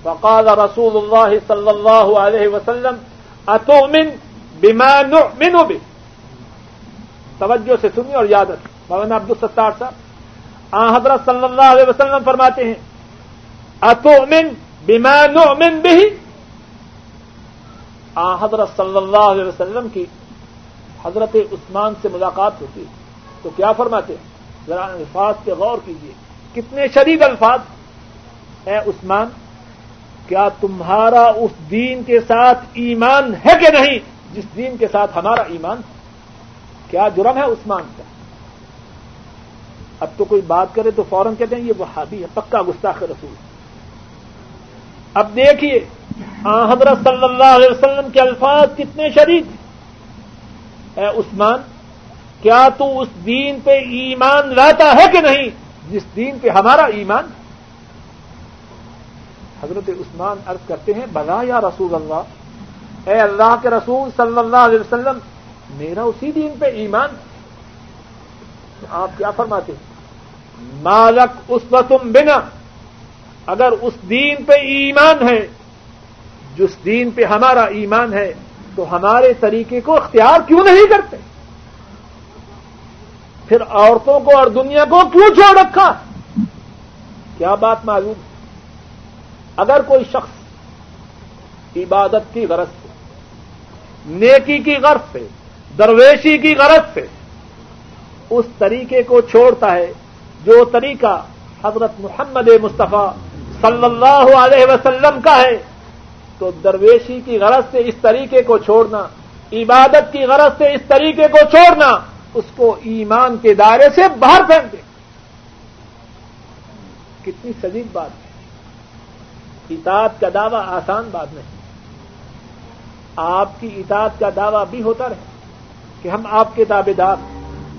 فقال رسول اللہ صلی اللہ علیہ وسلم اتؤمن بما نؤمن به؟ توجہ سے سنی اور یاد رکھیں مولانا عبد الستار صاحب، آ، حضرت صلی اللہ علیہ وسلم فرماتے ہیں اتؤمن بما نؤمن به؟ آ، حضرت صلی اللہ علیہ وسلم کی حضرت عثمان سے ملاقات ہوتی ہے۔ تو کیا فرماتے ہیں؟ ذرا الفاظ پہ غور کیجیے کتنے شدید الفاظ۔ اے عثمان کیا تمہارا اس دین کے ساتھ ایمان ہے کہ نہیں؟ جس دین کے ساتھ ہمارا ایمان کیا جرم ہے عثمان کا؟ اب تو کوئی بات کرے تو فوراً کہتے ہیں، یہ وہابی ہے، پکا گستاخ رسول۔ اب دیکھیے حضرت صلی اللہ علیہ وسلم کے الفاظ کتنے شدید اے عثمان، کیا تو اس دین پہ ایمان لاتا ہے کہ نہیں؟ جس دین پہ ہمارا ایمان ہے۔ حضرت عثمان عرض کرتے ہیں، بلا یا رسول اللہ، اے اللہ کے رسول صلی اللہ علیہ وسلم، میرا اسی دین پہ ایمان۔ آپ کیا فرماتے مالک اس تم بنا، اگر اس دین پہ ایمان ہے، جس دین پہ ہمارا ایمان ہے، تو ہمارے طریقے کو اختیار کیوں نہیں کرتے؟ پھر عورتوں کو اور دنیا کو کیوں چھوڑ رکھا؟ کیا بات معلوم؟ اگر کوئی شخص عبادت کی غرض سے، نیکی کی غرض سے، درویشی کی غرض سے اس طریقے کو چھوڑتا ہے، جو طریقہ حضرت محمد مصطفیٰ صلی اللہ علیہ وسلم کا ہے، تو درویشی کی غرض سے اس طریقے کو چھوڑنا، عبادت کی غرض سے اس طریقے کو چھوڑنا، اس کو ایمان کے دائرے سے باہر پھینک دے۔ کتنی سجیب بات۔ ہے اطاعت کا دعویٰ آسان بات نہیں۔ آپ کی اطاعت کا دعویٰ بھی ہوتا رہے کہ ہم آپ کے دعوے دار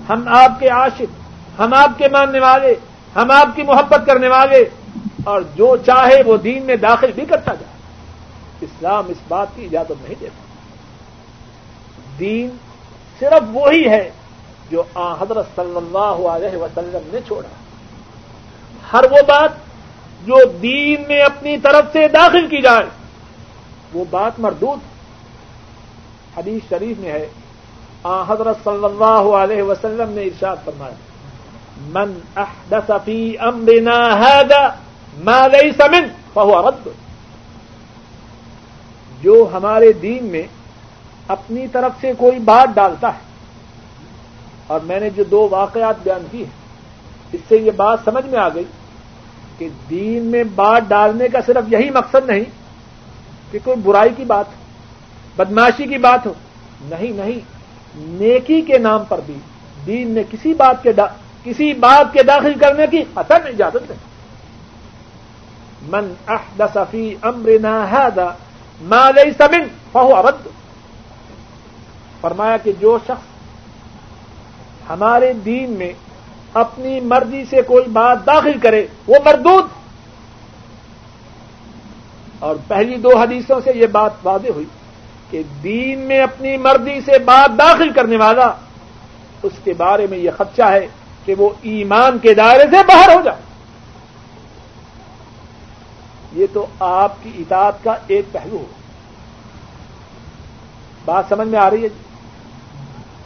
ہم آپ کے عاشق، ہم آپ کے ماننے والے، ہم آپ کی محبت کرنے والے، اور جو چاہے وہ دین میں داخل بھی کرتا جائے۔ اسلام اس بات کی اجازت نہیں دیتا۔ دین صرف وہی ہے جو آ حضرت صلی اللہ علیہ وسلم نے چھوڑا۔ ہر وہ بات جو دین میں اپنی طرف سے داخل کی جائے، وہ بات مردود حدیث شریف میں ہے۔ آ، حضرت صلی اللہ علیہ وسلم نے ارشاد فرمایا، من احدث فی امرنا هذا ما ليس من فهو رد. جو ہمارے دین میں اپنی طرف سے کوئی بات ڈالتا ہے، اور میں نے جو دو واقعات بیان کی ہیں، اس سے یہ بات سمجھ میں آ گئی کہ دین میں بات ڈالنے کا صرف یہی مقصد نہیں کہ کوئی برائی کی بات ہو، بدماشی کی بات ہو، نہیں نہیں، نیکی کے نام پر بھی دین میں کسی بات کے دا... کسی بات کے داخل کرنے کی اثر اجازت نہیں۔ من احدث فی امرنا هذا ماں سمن فہو ابد فرمایا کہ جو شخص ہمارے دین میں اپنی مرضی سے کوئی بات داخل کرے، وہ مردود۔ اور پہلی دو حدیثوں سے یہ بات واضح ہوئی کہ دین میں اپنی مرضی سے بات داخل کرنے والا، اس کے بارے میں یہ خدشہ ہے کہ وہ ایمان کے دائرے سے باہر ہو جائے۔ یہ تو آپ کی اطاعت کا ایک پہلو ہو بات سمجھ میں آ رہی ہے؟ جی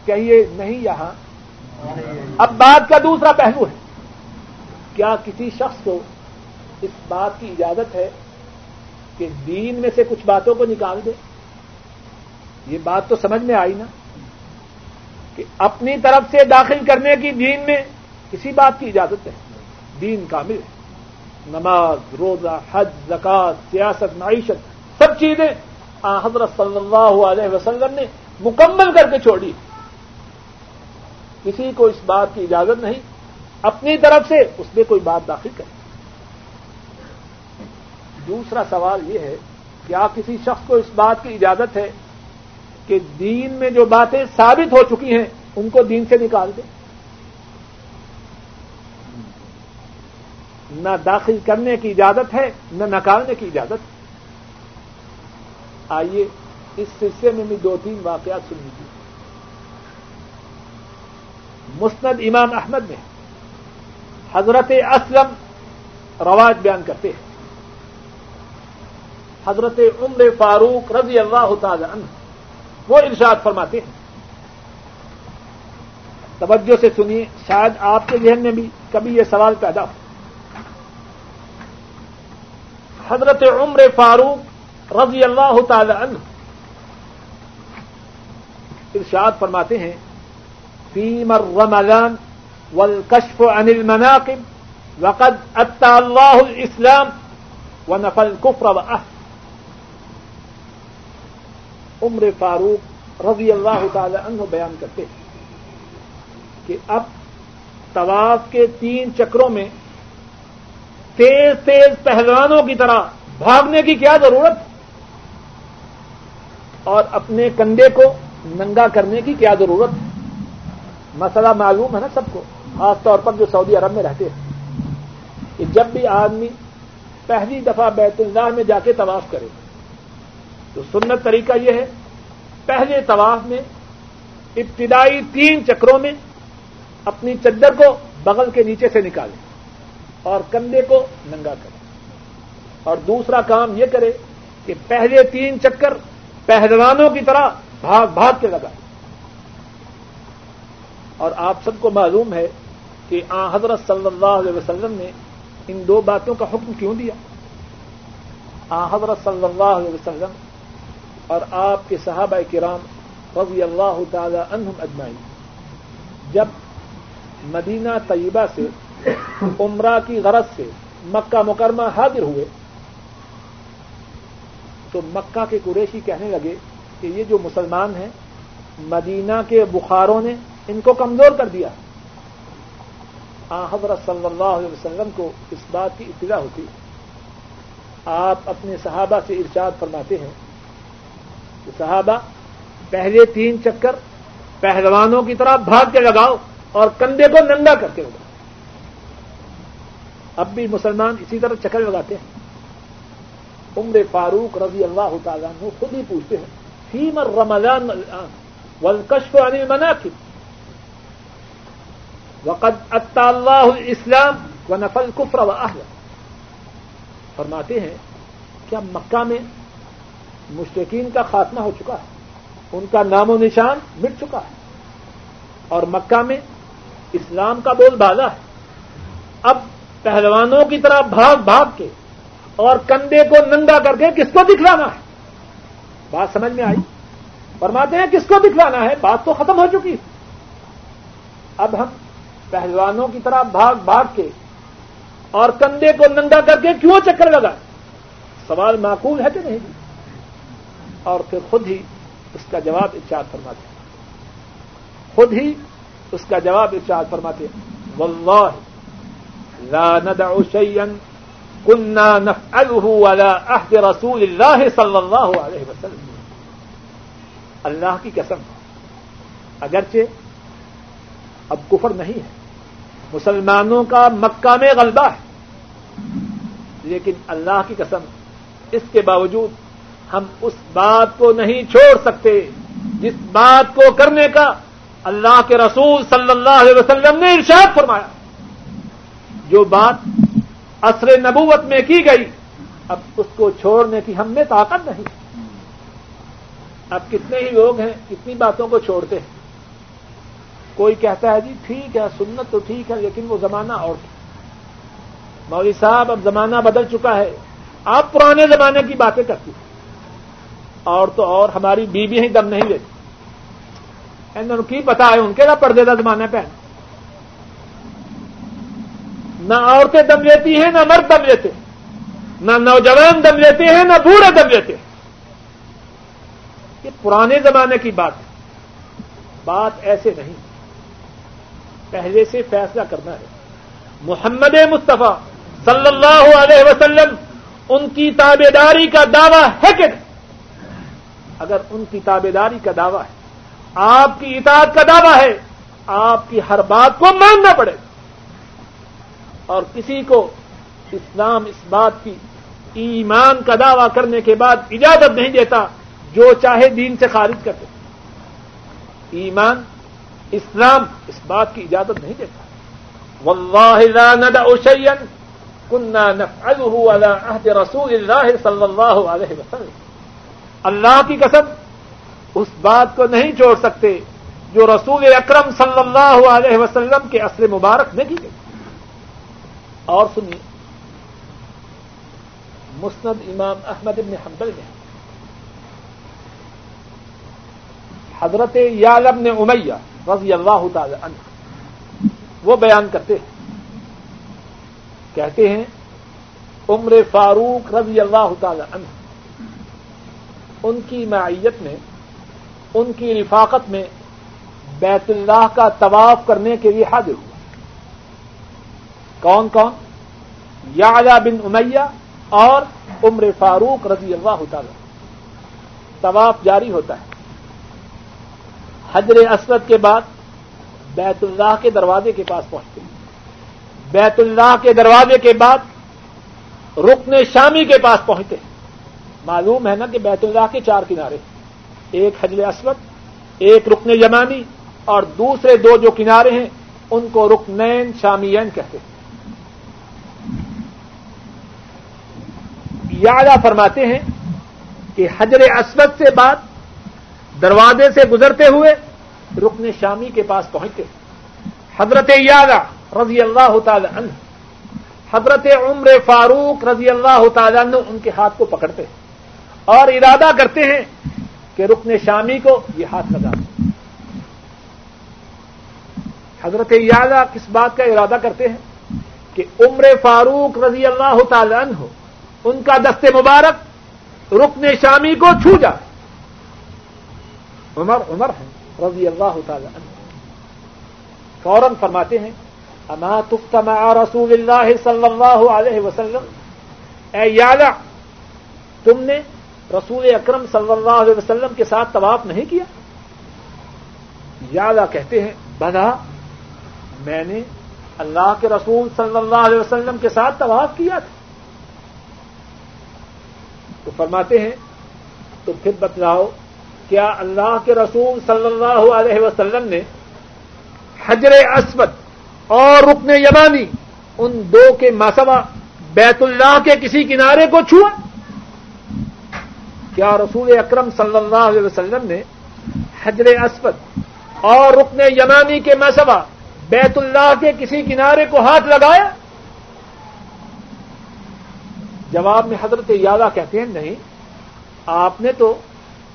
کہیے نہیں یہاں اب بات کا دوسرا پہلو ہے۔ کیا کسی شخص کو اس بات کی اجازت ہے کہ دین میں سے کچھ باتوں کو نکال دے؟ یہ بات تو سمجھ میں آئی نا کہ اپنی طرف سے داخل کرنے کی دین میں کسی بات کی اجازت ہے۔ دین کامل ہے۔ نماز، روزہ، حج زکات سیاست، معیشت، سب چیزیں حضرت صلی اللہ علیہ وسلم نے مکمل کر کے چھوڑی۔ کسی کو اس بات کی اجازت نہیں، اپنی طرف سے اس میں کوئی بات داخل کرے۔ دوسرا سوال یہ ہے، کیا کسی شخص کو اس بات کی اجازت ہے کہ دین میں جو باتیں ثابت ہو چکی ہیں، ان کو دین سے نکال دیں نہ داخل کرنے کی اجازت ہے، نہ نکالنے کی اجازت۔ ہے آئیے اس سلسلے میں بھی دو تین واقعات سن لیجیے مسند امام احمد میں حضرت اسلم رواج بیان کرتے ہیں۔ حضرت عمر فاروق رضی اللہ تعالی عنہ وہ ارشاد فرماتے ہیں۔ توجہ سے سنیے، شاید آپ کے ذہن میں بھی کبھی یہ سوال پیدا ہو۔ حضرت عمر فاروق رضی اللہ تعالی عنہ ارشاد فرماتے ہیں فيما الرمضان والكشف عن المناقب، وقد أتى الله الإسلام ونفى الكفر وأهل عمر فاروق رضی اللہ تعالی عنہ بیان کرتے ہیں کہ اب طواف کے تین چکروں میں تیز تیز پہلوانوں کی طرح بھاگنے کی کیا ضرورت؟ اور اپنے کندھے کو ننگا کرنے کی کیا ضرورت؟ ہے مسئلہ معلوم ہے نا سب کو، خاص طور پر جو سعودی عرب میں رہتے ہیں۔ کہ جب بھی آدمی پہلی دفعہ بیت اللہ میں جا کے طواف کرے، تو سنت طریقہ یہ ہے، پہلے طواف میں ابتدائی تین چکروں میں اپنی چدر کو بغل کے نیچے سے نکالے اور کندھے کو ننگا کرے۔ اور دوسرا کام یہ کرے کہ پہلے تین چکر پہلوانوں کی طرح بھاگ بھاگ کے لگائے۔ اور آپ سب کو معلوم ہے کہ آ حضرت صلی اللہ علیہ وسلم نے ان دو باتوں کا حکم کیوں دیا؟ آ حضرت صلی اللہ علیہ وسلم اور آپ کے صحابہ کرام رضی اللہ تعالی عنہم اجمائی جب مدینہ طیبہ سے عمرہ کی غرض سے مکہ مکرمہ حاضر ہوئے، تو مکہ کے قریشی کہنے لگے کہ یہ جو مسلمان ہیں، مدینہ کے بخاروں نے ان کو کمزور کر دیا۔ حضرت صلی اللہ علیہ وسلم کو اس بات کی اطلاع ہوتی۔ آپ اپنے صحابہ سے ارشاد فرماتے ہیں کہ صحابہ، پہلے تین چکر پہلوانوں کی طرح بھاگ کے لگاؤ اور کندھے کو ننگا کر کے لگاؤ اب بھی مسلمان اسی طرح چکر لگاتے ہیں۔ عمر فاروق رضی اللہ تعالیٰ خود ہی پوچھتے ہیں فیمر رمضان والکشف عن المناقب وقد اطا اللہ اسلام و نفل کفر و اہل فرماتے ہیں کیا مکہ میں مشرقین کا خاتمہ ہو چکا ہے، ان کا نام و نشان مٹ چکا ہے اور مکہ میں اسلام کا بول بالا ہے۔ اب پہلوانوں کی طرح بھاگ بھاگ کے اور کندھے کو ننگا کر کے کس کو دکھلانا ہے؟ بات سمجھ میں آئی؟ فرماتے ہیں کس کو دکھلانا ہے؟ بات تو ختم ہو چکی۔ اب ہم پہلوانوں کی طرح بھاگ بھاگ کے اور کندھے کو ننگا کر کے کیوں چکر لگا؟ سوال معقول ہے کہ نہیں جی؟ اور پھر خود ہی اس کا جواب ارشاد فرماتے ہیں۔ خود ہی اس کا جواب ارشاد فرماتے ہیں۔ واللہ، لا ندع شيئا کنہ عہد رسول اللہ صلی اللہ علیہ وسلم۔ اللہ کی قسم، اگرچہ اب کفر نہیں ہے مسلمانوں کا مکہ میں غلبہ ہے۔ لیکن اللہ کی قسم، اس کے باوجود ہم اس بات کو نہیں چھوڑ سکتے۔ جس بات کو کرنے کا اللہ کے رسول صلی اللہ علیہ وسلم نے ارشاد فرمایا۔ جو بات عصر نبوت میں کی گئی، اب اس کو چھوڑنے کی ہم میں طاقت نہیں۔ اب کتنے ہی لوگ ہیں، کتنی باتوں کو چھوڑتے ہیں۔ کوئی کہتا ہے جی ٹھیک ہے، سنت تو ٹھیک ہے، لیکن وہ زمانہ اور تھا۔ مولوی صاحب اب زمانہ بدل چکا ہے۔ آپ پرانے زمانے کی باتیں کرتی ہیں۔ اور تو اور ہماری بیوی ہی دم نہیں لیتی کی پتا ہے ان کے نہ پردے کا زمانے پہ نہ عورتیں دم لیتی ہیں، نہ مرد دم لیتے۔ نہ نوجوان دم لیتے ہیں، نہ بوڑھے دم لیتے۔ ہیں یہ پرانے زمانے کی بات ہے۔ بات ایسے نہیں۔ پہلے سے فیصلہ کرنا ہے۔ محمد مصطفیٰ صلی اللہ علیہ وسلم ان کی تابے داری کا دعویٰ ہے کہ اگر ان کی تابے داری کا دعویٰ ہے، آپ کی اطاعت کا دعویٰ ہے، آپ کی ہر بات کو ماننا پڑے۔ اور کسی کو اسلام اس بات کی ایمان کا دعویٰ کرنے کے بعد اجازت نہیں دیتا جو چاہے دین سے خارج کرتے ایمان اسلام اس بات کی اجازت نہیں دیتا۔ واللہ لا ندع شیئا نفعله على عهد رسول اللہ صلی اللہ علیہ وسلم۔ اللہ کی قسم، اس بات کو نہیں چھوڑ سکتے جو رسول اکرم صلی اللہ علیہ وسلم کے عصر مبارک میں کی گئی۔ اور سنیے، مسند امام احمد ابن حنبل میں حضرت یالب نے امیہ رضی اللہ تعالی عنہ۔ وہ بیان کرتے ہیں۔ کہتے ہیں، عمر فاروق رضی اللہ تعالی عنہ، ان کی معیت میں، ان کی رفاقت میں بیت اللہ کا طواف کرنے کے لیے حاضر ہوا۔ کون کون؟ یا بن امیہ اور عمر فاروق رضی اللہ تعالی طواف جاری ہوتا ہے۔ حجر اسود کے بعد بیت اللہ کے دروازے کے پاس پہنچتے ہیں۔ بیت اللہ کے دروازے کے بعد رکن شامی کے پاس پہنچتے ہیں۔ معلوم ہے نا کہ بیت اللہ کے چار کنارے ایک حجر اسود، ایک رکن یمانی اور دوسرے دو جو کنارے ہیں، ان کو رکنین شامین کہتے ہیں۔ یادہ فرماتے ہیں کہ حجر اسود سے بعد دروازے سے گزرتے ہوئے رکن شامی کے پاس پہنچتے حضرت یادہ رضی اللہ تعالی عنہ، حضرت عمر فاروق رضی اللہ تعالی عنہ ان کے ہاتھ کو پکڑتے ہیں اور ارادہ کرتے ہیں کہ رکن شامی کو یہ ہاتھ لگا حضرت یادہ کس بات کا ارادہ کرتے ہیں کہ عمر فاروق رضی اللہ تعالی عنہ، ان کا دست مبارک رکن شامی کو چھو جائے۔ عمر عمر ہے رضی اللہ تعالی عنہ۔ فوراً فرماتے ہیں، اما تفتمع رسول اللہ صلی اللہ علیہ وسلم۔ اے یادہ تم نے رسول اکرم صلی اللہ علیہ وسلم کے ساتھ طواف نہیں کیا؟ یادا کہتے ہیں بدا میں نے اللہ کے رسول صلی اللہ علیہ وسلم کے ساتھ طواف کیا تھا۔ تو فرماتے ہیں، تو پھر بتلاؤ کیا اللہ کے رسول صلی اللہ علیہ وسلم نے حجر اسود اور رکن یمانی ان دو کے مسوا بیت اللہ کے کسی کنارے کو چھوا؟ کیا رسول اکرم صلی اللہ علیہ وسلم نے حجر اسود اور رکن یمانی کے مسئلہ بیت اللہ کے کسی کنارے کو ہاتھ لگایا؟ جواب میں حضرت یادہ کہتے ہیں، نہیں، آپ نے تو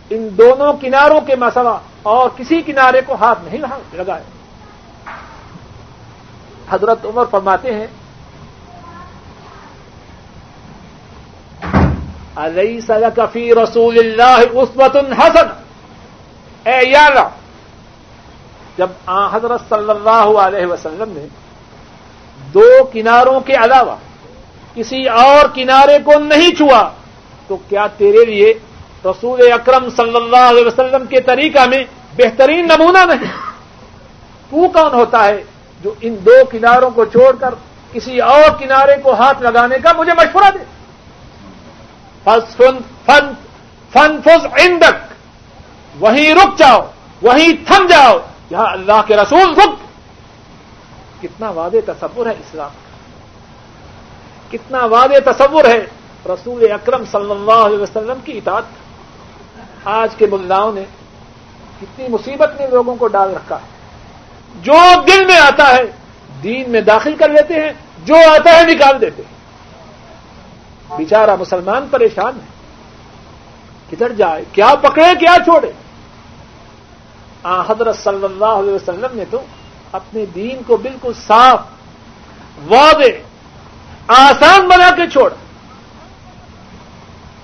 ان دونوں کناروں کے مسئلہ اور کسی کنارے کو ہاتھ نہیں لگایا۔ حضرت عمر فرماتے ہیں علیہ سل کفی رسول اللہ عثمت الحسن اے یالا جب آ حضرت صلی اللہ علیہ وسلم نے دو کناروں کے علاوہ کسی اور کنارے کو نہیں چھوا، تو کیا تیرے لیے رسول اکرم صلی اللہ علیہ وسلم کے طریقہ میں بہترین نمونہ نہیں۔ تو کون ہوتا ہے جو ان دو کناروں کو چھوڑ کر کسی اور کنارے کو ہاتھ لگانے کا مجھے مشورہ دے؟ فن فن فن فز اندک وہیں رک جاؤ، وہیں تھم جاؤ۔ جہاں اللہ کے رسول رک۔ کتنا وعدے تصور ہے اسلام۔ کا کتنا وعدے تصور ہے رسول اکرم صلی اللہ علیہ وسلم کی اطاعت۔ آج کے ملاؤں نے کتنی مصیبت میں لوگوں کو ڈال رکھا ہے۔ جو دل میں آتا ہے، دین میں داخل کر لیتے ہیں، جو آتا ہے، نکال دیتے ہیں۔ بیچارہ مسلمان پریشان ہے۔ کدھر جائے؟ کیا پکڑے، کیا چھوڑے؟ آ، حضرت صلی اللہ علیہ وسلم نے تو اپنے دین کو بالکل صاف، واضح، آسان بنا کے چھوڑا۔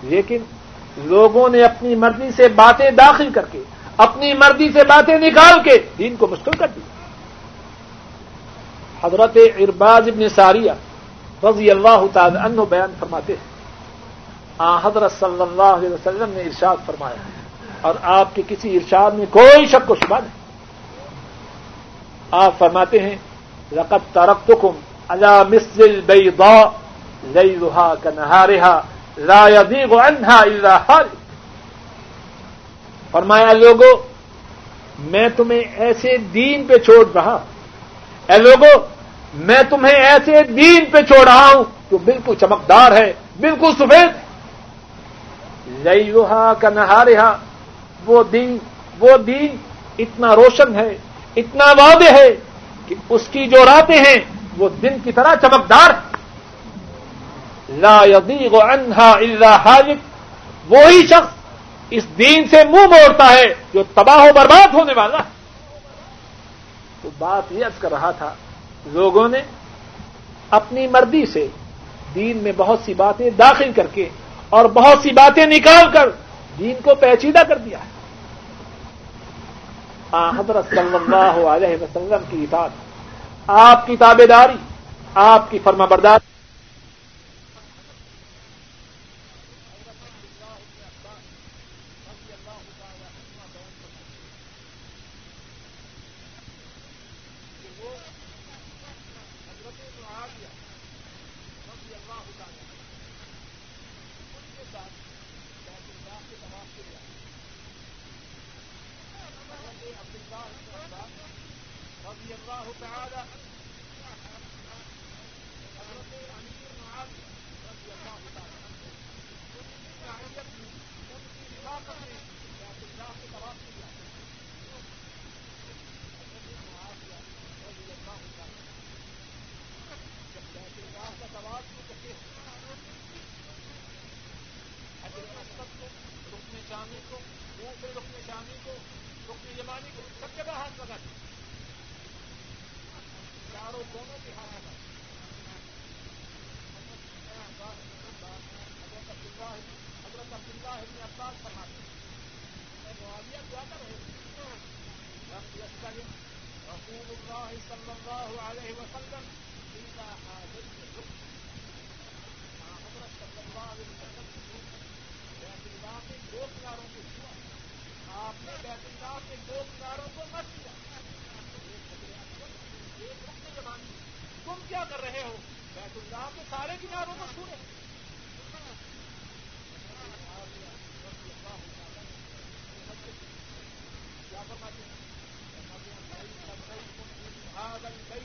لیکن لوگوں نے اپنی مرضی سے باتیں داخل کر کے، اپنی مرضی سے باتیں نکال کے دین کو مشکل کر دی۔ حضرت ارباز ابن ساریہ رضی اللہ تعالی عنہ بیان فرماتے ہیں۔ آ حضرت صلی اللہ علیہ وسلم نے ارشاد فرمایا ہے، اور آپ کے کسی ارشاد میں کوئی شک و شبہ نہیں۔ آپ فرماتے ہیں رقت ترقم اللہ مسل بئی با لئی لوہا کا نہارا رایہ انہا اللہ فرمایا لوگوں میں تمہیں ایسے دین پہ چھوڑ رہا اے لوگوں میں تمہیں ایسے دین پہ چھوڑ رہا ہوں جو بالکل چمکدار ہے، بالکل سفید لئی لوہا کا نہارا وہ دین وہ دین اتنا روشن ہے، اتنا واضح ہے کہ اس کی جو راتیں ہیں، وہ دن کی طرح چمکدار لا یدیغ عنہا الا حاجب وہی شخص اس دین سے منہ موڑتا ہے جو تباہ و برباد ہونے والا ہے۔ تو بات یہ کر رہا تھا، لوگوں نے اپنی مرضی سے دین میں بہت سی باتیں داخل کر کے اور بہت سی باتیں نکال کر دین کو پیچیدہ کر دیا ہے۔ حضرت صلی اللہ علیہ وسلم کی اطاعت آپ کی تابے داری، آپ کی فرما برداری۔ ہاں رسول الله صلى الله عليه وسلم إلا حاجته الحكم مع حضرت صلى الله عليه وسلم بیت اللہ کے دو کناروں کو چھوا آپ نے بیت اللہ کے دو کناروں کو مت کیا تم کیا کر رہے ہو؟ بیت اللہ کے سارے کناروں کو چھو رہے یہ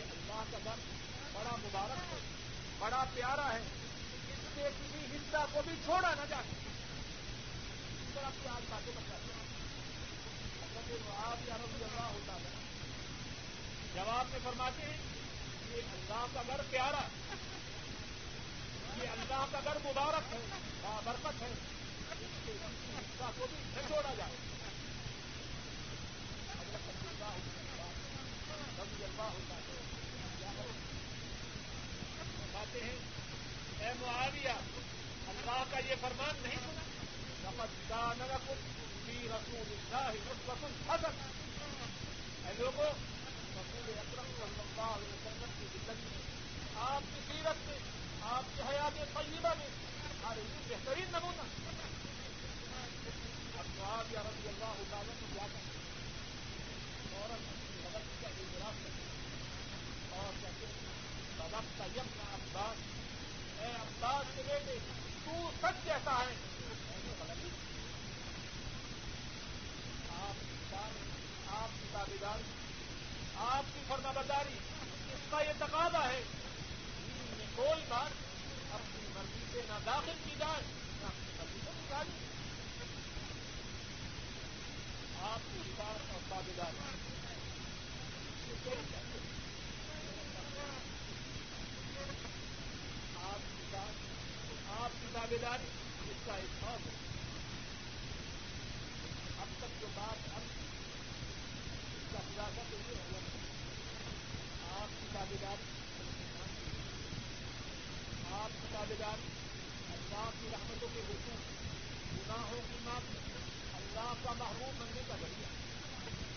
اللہ کا در بڑا مبارک ہے بڑا پیارا ہے اس سے کسی حصہ کو بھی چھوڑا نہ جائے بڑا پیار باتیں بتاتے ہیں آپ یا رضی اللہ ہوتا ہے جواب میں فرماتے ہیں، یہ اللہ کا گھر پیارا یہ اللہ کا گھر مبارک ہے بابرکت ہے۔ اے معاویہ، اللہ کا یہ فرمان نہیں سنا؟ رسول اللہ رسول حسن اے لوگوں رسول اکرم صلی اللہ علیہ وسلم کی زندگی میں آپ کی سیرت میں، آپ کی حیات طیبہ میں، ہمارے لیے بہترین نمونہ۔ اب رضی اللہ تعالیٰ کو کیا کرتے فوراً مدد کا اعتراف کرتے اور کہتے سبق کا یقین عباس اے عباس کے بیٹے تو سچ کہتا ہے۔ میں نے غلطی آپ کی آپ کی تابے داری آپ کی فرما برداری اس کا یہ تقاضا ہے۔ کوئی بات اپنی مرضی سے نہ داخل کی جائے نہ اپنی مرضی سے نکالی آپ کی بات اور داری آپ کی بات آپ کی اس کا ایک خاص ہے اب تک جو بات اب کا خلاصہ تو یہ ہوا آپ کی تابے داری آپ کی تابے داری اللہ کی رحمتوں کے حصول گناہوں کی معافی اللہ کا محبوب بننے کا ذریعہ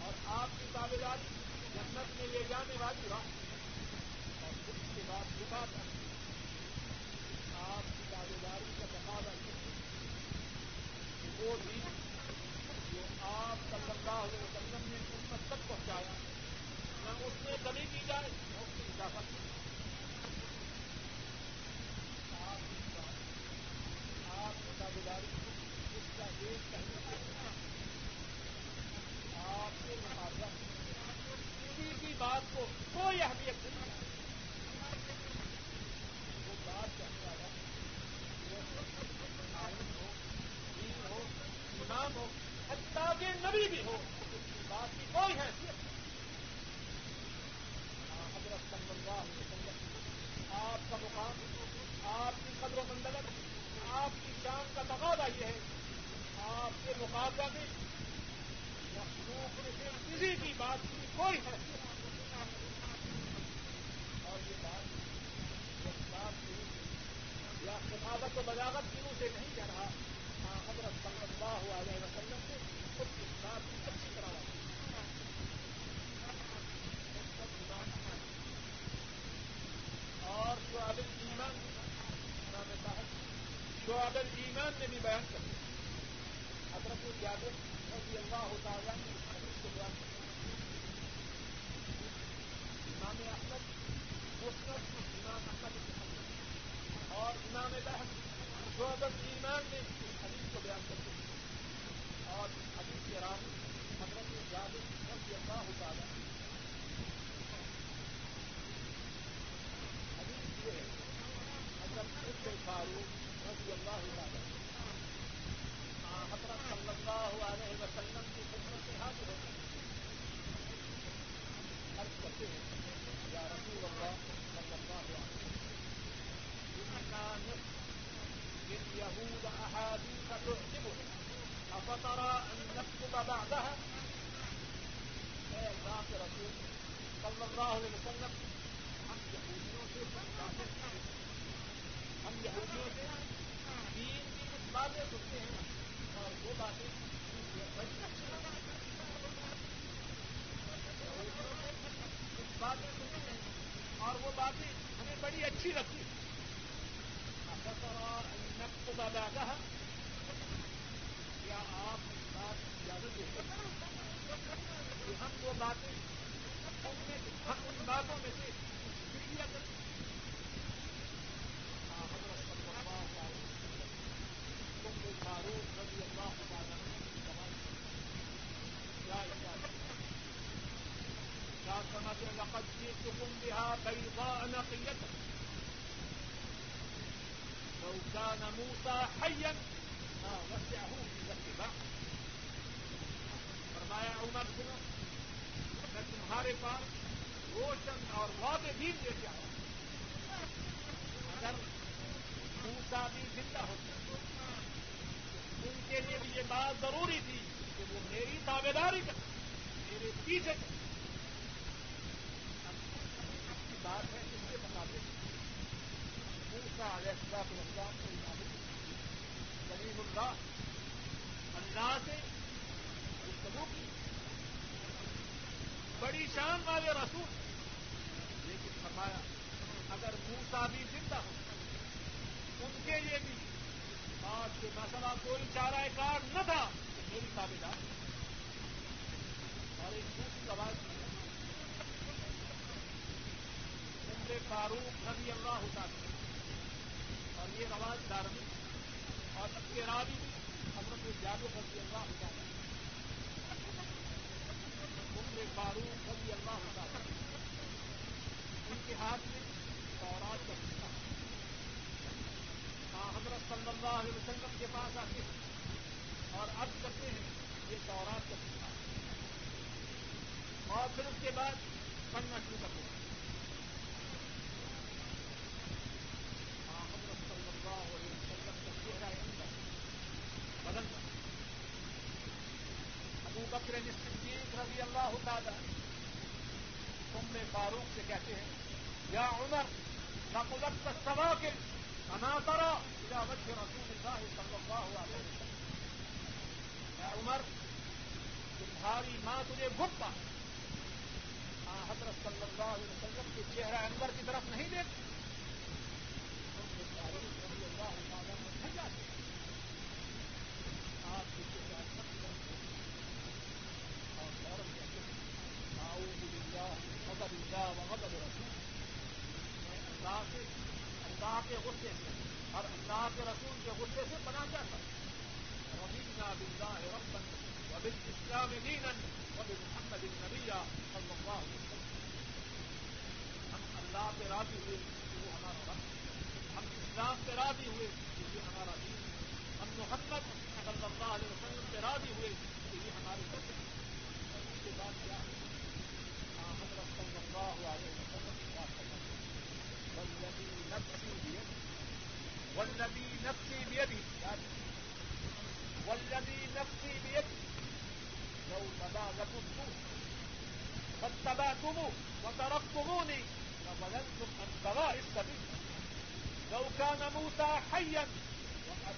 اور آپ کی تابے داری جنت میں لے جانے والی راہ اور اس کے بعد دکھا کر آپ کی تابے داری کا تقاضا یہ وہ بھی جو آپ صلی اللہ علیہ وسلم نے امت تک پہنچایا، نہ اس میں کمی کی جائے، نہ اس کی اضافہ کی آپ کی تابے داری اس کا ایک پہلو کسی بھی بات کو کوئی اہمیت نہیں وہ بات کہنے والا وہ ہو دین ہو امام ہو کے نبی بھی ہو اس کی بات کی کوئی حیثیت حضرت صلی اللہ علیہ وسلم آپ کا مقام آپ کی قدر و منڈلت آپ کی جان کا تقاضا یہ ہے آپ کے مقابلہ میں کسی کی بات کی کوئی اور یہ بات یا خفاوت و بغاوت کیوں سے نہیں کہہ رہا حضرت صلی اللہ علیہ وسلم سے خود اس بات کی اچھی طرح اور شعب الایمان نام صاحب شعب الایمان میں بھی بیان کرتے حضرت جابر رضی اللہ تعالیٰ نے اس حدیث کو بیان کرتے امام احمد مسلم امام احمد حدیث اور امام بحث شعبت ایمان میں اس حدیث کو بیان کرتے ہیں اور اس حدیث کے راوی حضرت جابر رضی اللہ تعالیٰ حدیث یہ ہے حضرت فاروق رضی اللہ تعالیٰ اللہ علیہ وسلم کی خدمت سے حاضر ہوتے ہیں۔ عرض کرتے ہیں، یا رسول اللہ صلی اللہ علیہ وسلم لليهود أحاديث تعجبه أفترى أن نكتب بعدها؟ اے اللہ کے رسول صلی اللہ علیہ وسلم، ہم یہودیوں سے ہم یہودیوں سے دین کی کچھ باتیں سنتے ہیں۔ اور وہ باتیں ہمیں بڑی اچھی لگتی ہیں۔ نقص بعدها کیا آپ اس بات کی اجازت دے کہ ہم وہ باتیں ہم ان باتوں میں سے شکریہ کریں حضرت صلی اللہ علیہ وسلم تم فاروق رضی اللہ تعالیٰ کیا کیا سمجھے لقد جئتكم بها بيضاء نقية لو كان موسى حيا ما وسعه الاتباع فرمایا عمر سنو میں تمہارے پاس روشن اور واضح دین لے کے آؤں اگر موسا بھی زندہ ہوتا ان کے لیے بھی یہ بات ضروری تھی کہ وہ میری دعوے داری کر میرے پیچھے کر بات ہے اس کے مطابق موسا علیہ السلام السلام کو معلوم کلیم اللہ اللہ سے گفتگو کی۔ بڑی شان والے رسول۔ لیکن فرمایا، اگر موسا بھی زندہ ہو، ان کے لیے بھی آج کے مسئلہ کوئی چارہ کار نہ تھا، تو میری تابے دار اور ایک دوسری آواز عمر فاروق رضی اللہ ہوتا ہے اور یہ رواج دارمی اور اب کے راوی بھی حضرت جادو رضی اللہ ہوتا ہے عمر فاروق رضی اللہ ہوتا ہے ان کے ہاتھ میں تورات کا حصہ۔ حضرت صلی اللہ علیہ وسلم کے پاس آتے ہیں اور اب کرتے ہیں یہ تورات کا حصہ اور پھر اس کے بعد پڑھنا شروع کرتے ہیں۔ حضرت صلی اللہ علیہ وسلم کا چہرہ اندر۔ بدل کر ابو بکر صدیق رضی اللہ تعالی تم نے فاروق سے کہتے ہیں، یا عمر نقلت کا سوا کے اناترا یا وجه رسول الله صلى الله عليه وسلم. یا عمر، تمہاری ماں تجھے بھٹ پا۔ حضرت صلی اللہ علیہ وسلم کے چہرہ انور کی طرف نہیں دیکھتی رضی اللہ تعالیٰ میں نہیں جاتے آپ کے چہرہ انور کی طرف اور فوراً کہتے ہیں آؤ اللہ غضب اللہ و غضب رسول اللہ سے اللہ کے غصے سے اور اللہ کے رسول کے غصے سے بنا جاتا ربینا بلّہ ربن وبل اسلام دینا وب محمد النبیہ اور اللہ ہم اللہ پہ راضی ہوئے کہ وہ ہمارا رب ہم اسلام پہ راضی ہوئے کہ یہ ہمارا دین ہم محمد صلی اللہ علیہ وسلم پہ راضی ہوئے کہ یہ ہماری سب اس کے بعد کیا حضرت صلی اللہ علیہ وسلم والذي نفسي بيده والذي نفسي بيده لو تبع لكم فاتبعتموه وتركتموني لظللتم عن سواء السبيل. لو كان موسى حيا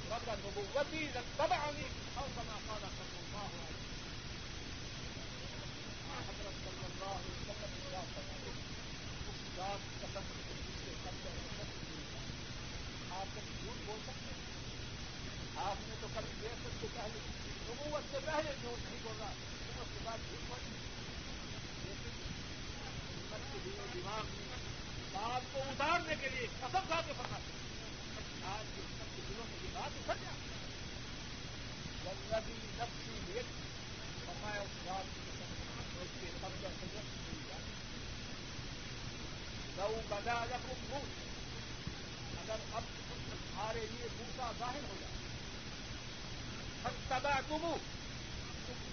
وأدرك نبوتي لاتبعني. أو كما قال صلى الله عليه وسلم. حضرت صلى الله عليه وسلم آپ کبھی جھوٹ بول سکتے ہیں آپ نے تو کبھی دیر سب سے پہلے نبوت سے پہلے جھوٹ نہیں بولا نبوت کے بعد جھوٹ بولی لیکن کے دنوں دماغ بات کو اتارنے کے لیے قسم کھا کے پڑھنا آج کے سب کے دلوں میں یہ بات اتر جائے نبی نفسی ایک فرمایا اس بات کی قسم کے قبضہ سجت مل جائے لو بدا رقم اگر اب تمہارے لیے موسا ظاہر ہو جائے۔ تبا تم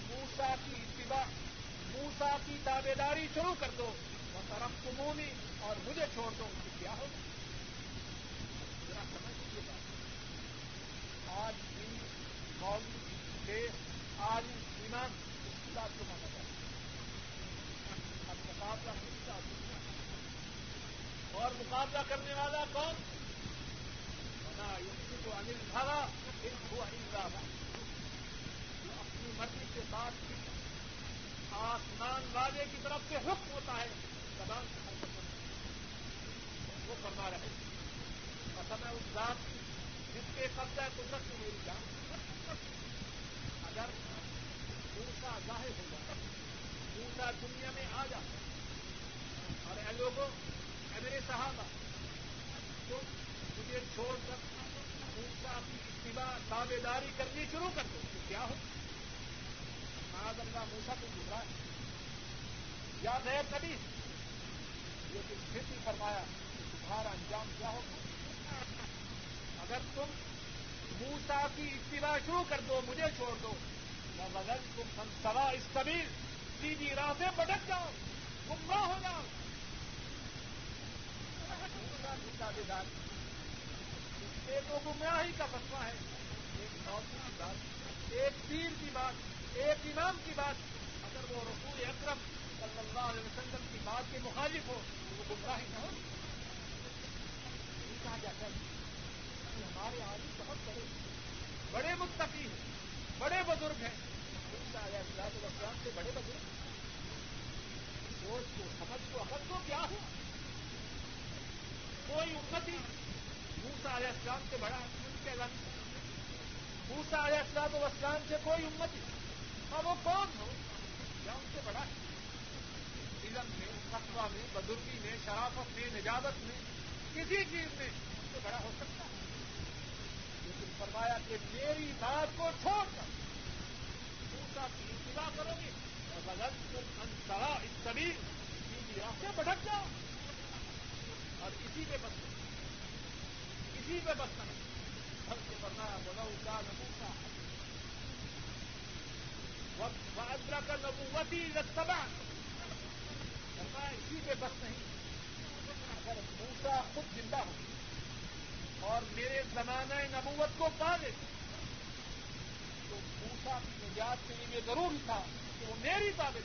موسا کی اتباع، موسا کی دعوے داری شروع کر دو۔ وہ طرف کمونی اور مجھے چھوڑ دو۔ کہ کیا ہوگا ذرا سمجھ لیجیے بات۔ آج بھی مولوی شیخ آج ایمان اس کی بات کو مانا جاتا ہے اب مقابلہ کس کا اور مقابلہ کرنے والا کون بنا یہ تو انل بھاگا پھر وہ انل بھاگا جو اپنی مرضی کے ساتھ آسمان والے کی طرف سے حکم ہوتا ہے۔ زبان وہ فرما رہے قسم ہے اس ذات کی جس کے قبضہ قدرت سے میری جان۔ اگر دوسرا ظاہر ہو جائے دوسرا دنیا میں آ جائے اور اے لوگوں، اے میرے صحابہ تم مجھے چھوڑ کر موسا کی اتباع دعوے داری کرنی شروع کر دو، تو کیا ہو؟ معاذ اللہ موسا کو گزرا ہے یا نئے کبھی۔ لیکن پھر بھی فرمایا کہ تمہارا انجام کیا ہوگا اگر تم موسا کی اتباع شروع کر دو، مجھے چھوڑ دو، یا بغل تم ہم سوا اس قبیل سیدھی راہ سے بٹک جاؤ، گمراہ ہو جاؤ۔ دوسرا دعوے دار ایک وہ گمراہی کا مسئلہ ہے۔ ایک موضوع کی بات، ایک پیر کی بات، ایک امام کی بات۔ اگر وہ رسول اکرم صلی اللہ علیہ وسلم کی بات کے مخالف ہو، تو وہ گمراہی نہ ہو۔ کہا جاتا ہے ہمارے عالم بہت بڑے بڑے متقی ہیں، بڑے بزرگ ہیں۔ اسلام سے بڑے بزرگ سوچ کو سمجھ کو عقل کو کیا ہوا کوئی امتی موسا علیہ السلام سے بڑا کے موسا علیہ السلام و اسلام سے کوئی امتی اور وہ کون ہو؟ یا ان سے بڑا علم میں فتوا میں، بدرگی میں، شرافت میں، نجابت میں، کسی چیز میں ان سے بڑا ہو سکتا ہے۔ لیکن فرمایا کہ میری بات کو چھوڑ کر موسا کی اتباع کرو گے۔ اور غلط انتہا اس طبی سے بھٹک جاؤ۔ اور اسی پہ بس۔ اسی پہ بس نہیں ہم سے فرمایا بولا کا نبوتا ادرا کا نبوتی تباہ فرمایا، اسی پہ بس نہیں۔ اگر موسا خود زندہ ہو اور میرے زمانہ نبوت کو پا لے تو موسا کی نجات کے لیے ضروری تھا کہ وہ میری دار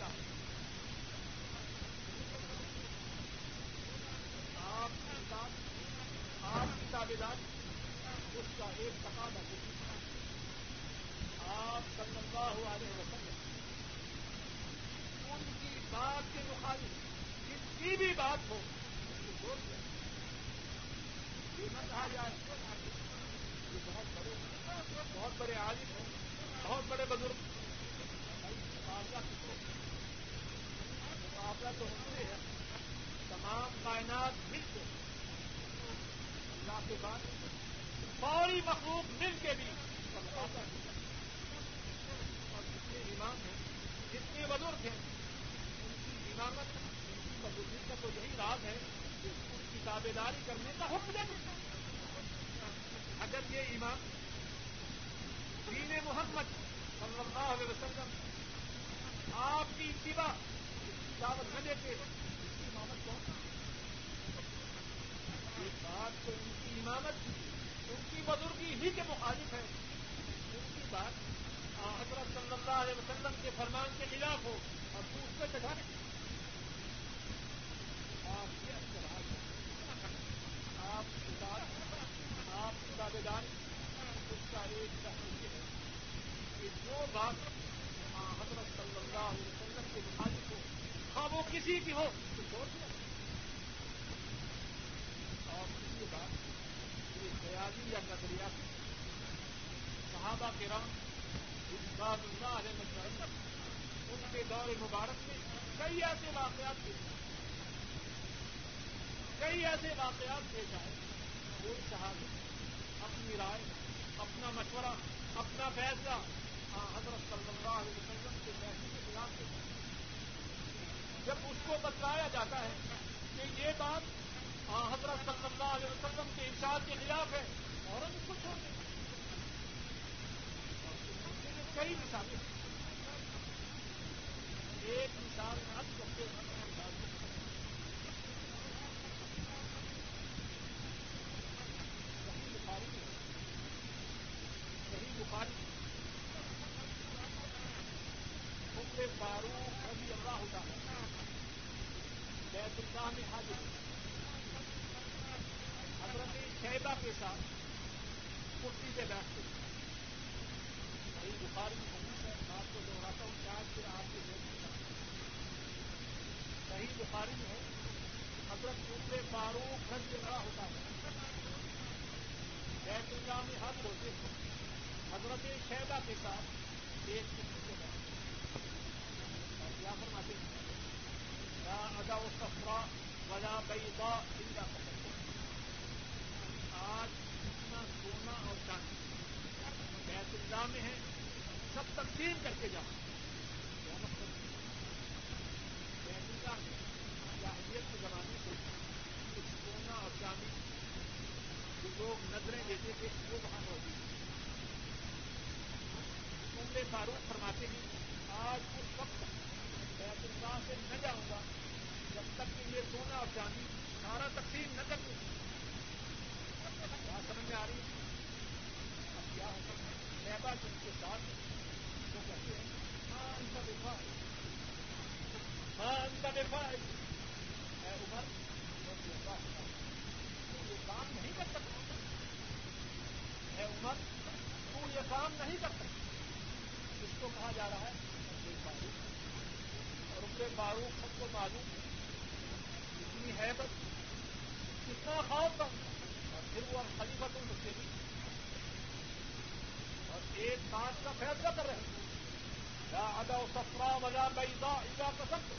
آپ کی ساتھ آپ کی دعوے دار اس کا ایک تقاضا آپ صلی اللہ علیہ وسلم، ان کی بات کے مخالف جس کی بھی بات ہو، اس کو چھوڑ دیا۔ یہ نہ کہا جائے۔ یہ بہت بڑے بہت بڑے عالم ہیں، بہت بڑے بزرگ مقابلہ کس کو تو ہوتے ہیں تمام کائنات مل کے فوری مخلوق مل کے بھی۔ جتنے امام ہیں جتنے بزرگ ہیں، ان کی امامت ان کی بزرگی کا تو یہی راز ہے کہ ان کی تابے داری کرنے کا حکم دے۔ اگر یہ امام دین محمد صلی اللہ علیہ وسلم آپ کی اتباع، دعوت نہ دیتے اس کی امامت کون یہ بات تو ان کی امامت کی ان کی بزرگی ہی کے مخالف ہے ان کی بات حضرت صلی اللہ علیہ وسلم کے فرمان کے خلاف ہو اور تو اس پہ چڑھا آپ یہ اچھا آپ کتاب آپ کی دعوے داری اس کا ایک پہلو یہ ہے کہ جو بات حضرت صلی اللہ علیہ وسلم کے مخالف ہو ہاں وہ کسی کی ہو تو چھوڑ دیا اور دوسری بات یہ خیالی یا نظریات صحابہ کے رنگ اس بات اللہ علیہ وسلم ان کے دور مبارک میں کئی ایسے واقعات پیش آئے کئی ایسے واقعات پیش آئے کوئی صحابی اپنی رائے اپنا مشورہ اپنا فیصلہ حضرت صلی اللہ علیہ وسلم کے فیصلے کے خلاف جب اس کو بتلایا جاتا ہے کہ یہ بات ہاں، حضرت صلی اللہ علیہ وسلم کے ارشاد کے خلاف ہے۔ اور ہم اس ہوتے چھوڑ کئی مثالیں ایک مثال میں اب کرتے صحیح بخاری میں صحیح بخاری عمر فاروق رضی اللہ تعالی بیت اللہ میں حاضر حضرت شہبہ کے ساتھ کرسی پہ بیٹھتے وہی بخاری حدیث ہے آپ کو دوہراتا ہوں شاید پھر آپ کے دیکھ صحیح بخاری میں حضرت عمر فاروق رضی اللہ ہوتا ہے بیت اللہ میں حاضر ہوتے حضرت شہبہ کے ساتھ ایک کرسی پہ بیٹھتے اور کیا فرماتے ہیں ادا و سفرا ولا بیضا الا پسند آج اتنا سونا اور چاندی بیت اللہ میں ہے۔ سب تقسیم کر کے جاؤ۔ کیا مطلب بیت اللہ میں جاہلیت کے زمانے سے کچھ سونا اور چاندی جو لوگ نظریں دیتے تھے، وہ وہاں موجود عمر فاروق فرماتے ہیں، آج اس وقت بیت اللہ سے نہ جاؤں گا جب تک کہ یہ سونا اور چاندی سارا تقسیم نہ کر دوں۔ بات سمجھ میں آ رہی ہے۔ اب کیا ہے کے ساتھ کہتے ہیں ان کا ان کا ہے عمر تو یہ کام نہیں کر سکتا ہے عمر تو یہ کام نہیں کر کو کہا جا رہا ہے کو معلوم ہے کتنا خوف تھا اور پھر وہ خلیفت المسلمین اور ایک بات کا فیصلہ کر رہے ہیں۔ ادا سفرا ولا بیدا ادا کا سب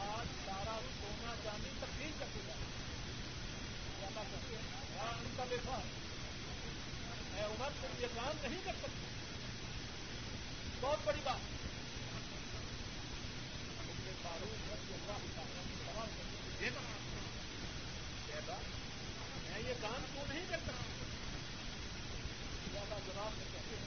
آج سارا سونا چاندی تقسیم کر دیا۔ ان کا دیکھا میں عمر، تم یہ کام نہیں کر سکتی بہت بڑی بات مجھے فاروق رضی اللہ سوال کرتے میں یہ کام کیوں نہیں کر سکتا زیادہ جواب میں کہتے ہیں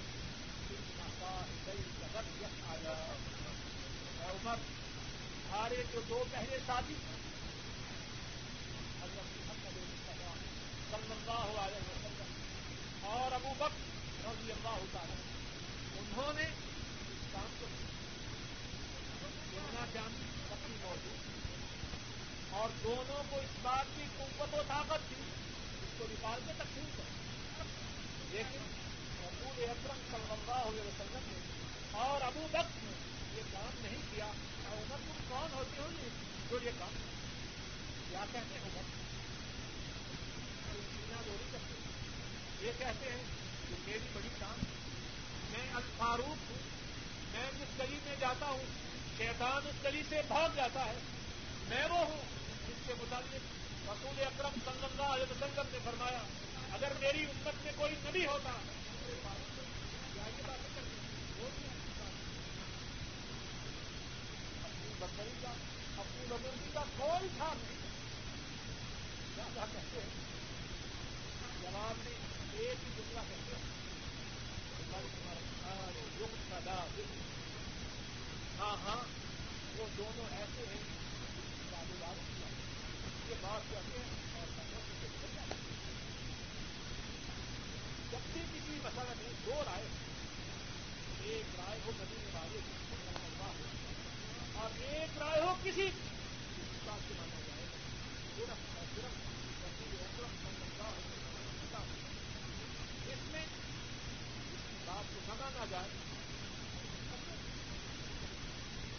عمر تمہارے جو دو پہرے ساتھی صلی اللہ علیہ وسلم اور ابو بک رضی اللہ تعالی انہوں نے اس کام کو سونا چاندی اپنی موجود اور دونوں کو اس بات کی قوت و طاقت تھی اس کو نکال کے تقسیم کر لیکن رسول اکرم صلی اللہ علیہ وسلم نے اور ابو بک نے یہ کام نہیں کیا عمر تم کون ہوتی ہوگی جو یہ کام کیا کہتے ہیں عمر سینا دوری کرتے یہ کہتے ہیں کہ میری بڑی کام میں الفاروق ہوں میں جس گلی میں جاتا ہوں شیطان اس گلی سے بھاگ جاتا ہے۔ میں وہ ہوں جس کے متعلق رسول اکرم صلی اللہ علیہ وسلم نے فرمایا، اگر میری امت میں کوئی نبی ہوتا اپنی بندری کا اپنی بندرگی کا کوئی تھا نہیں کیا کہتے ہیں جواب میں ایک ہی جملہ کہتے ہیں ہاں ہاں۔ وہ دونوں ایسے ہیں کاروبار کیا اس کہتے ہیں اور جب بھی کسی مسئلہ میں دو رائے ایک رائے ہو ندی میں والے اور ایک رائے ہو کسی بات سے مانا جائے گا صرف صرف اس میں اس بات کو نہ جائے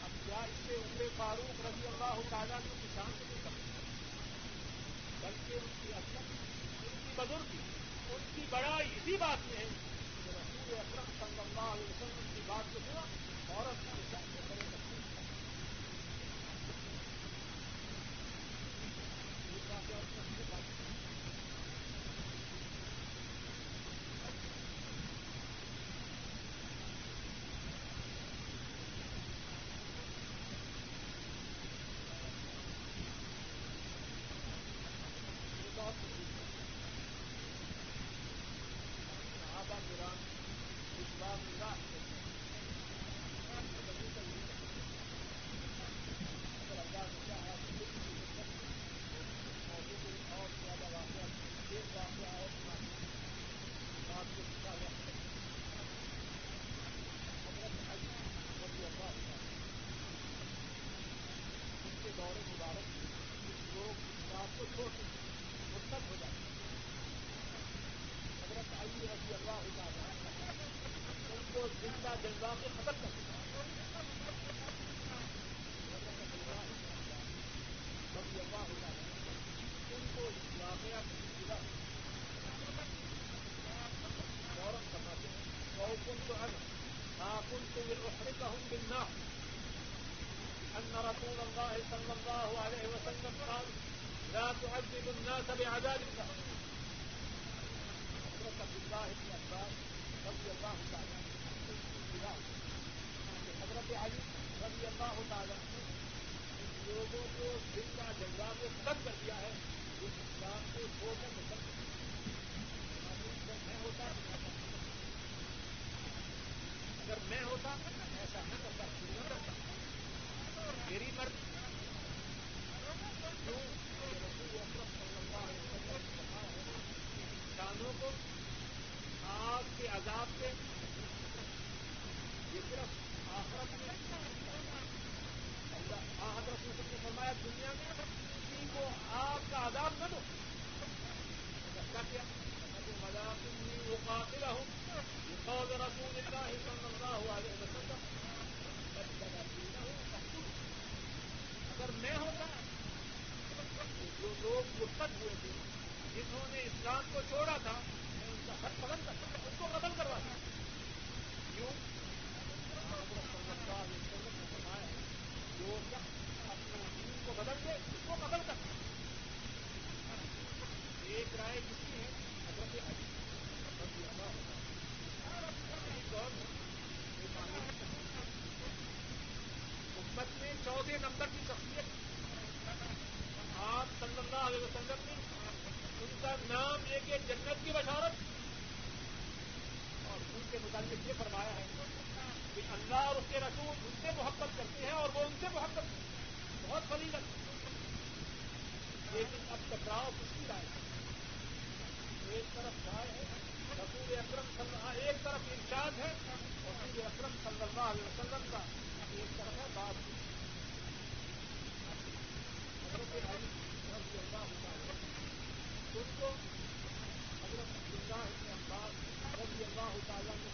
اب کیا اس سے عمر فاروق رضی اللہ تعالیٰ کی کسان سے نہیں سکتے بلکہ ان کی اصل ان کی بزرگی ان کی بڑائی، اسی بات میں ہے کہ رسول اکرم صلی اللہ علیہ وسلم کی بات کو سنا اور اپنا حساب سے بڑے کرتے ہیں رسول ختم کر اللہ اور اس کے رسول ان سے محبت کرتے ہیں اور وہ ان سے محبت کرتے ہیں بہت بڑی لگ لیکن اب ٹکراؤ کچھ بھی رائے ایک طرف رائے ہے رسول اکرم صلی اللہ ایک طرف انچارج ہے، رسول اکرم صلی اللہ علیہ وسلم کا ایک طرف ہے بات۔ ان کو حضرت اللہ ابن عباس رضی اللہ تعالیٰ نے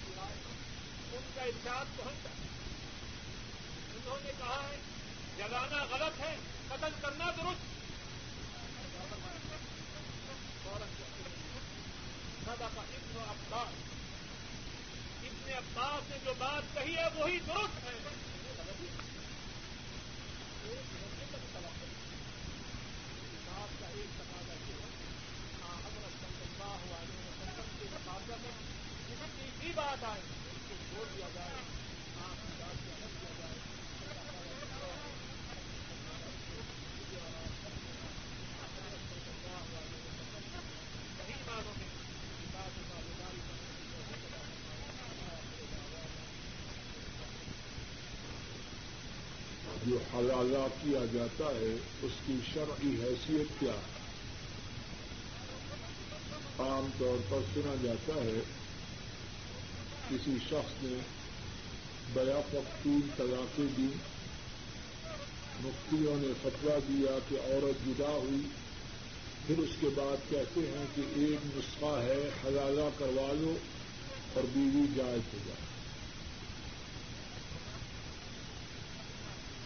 کا ارشاد پہنچا۔ انہوں نے کہا ہے جگانا غلط ہے، قتل کرنا درست۔ سدا کا ابن عباس۔ ابن عباس نے جو بات کہی ہے، وہی درست ہے۔ آپ کا ایک تقاضا یہ ہے حضرت صلی اللہ علیہ وسلم کے میں بات آئے جو حوالہ کیا جاتا ہے، اس کی شرعی حیثیت کیا؟ ہے عام طور پر سنا جاتا ہے کسی شخص نے بیا تین طلاقیں دی مفتیوں نے فتوا دیا کہ عورت جدا ہوئی، پھر اس کے بعد کہتے ہیں کہ ایک نسخہ ہے، حلالہ کروا لو اور بیوی جائز ہو جائے۔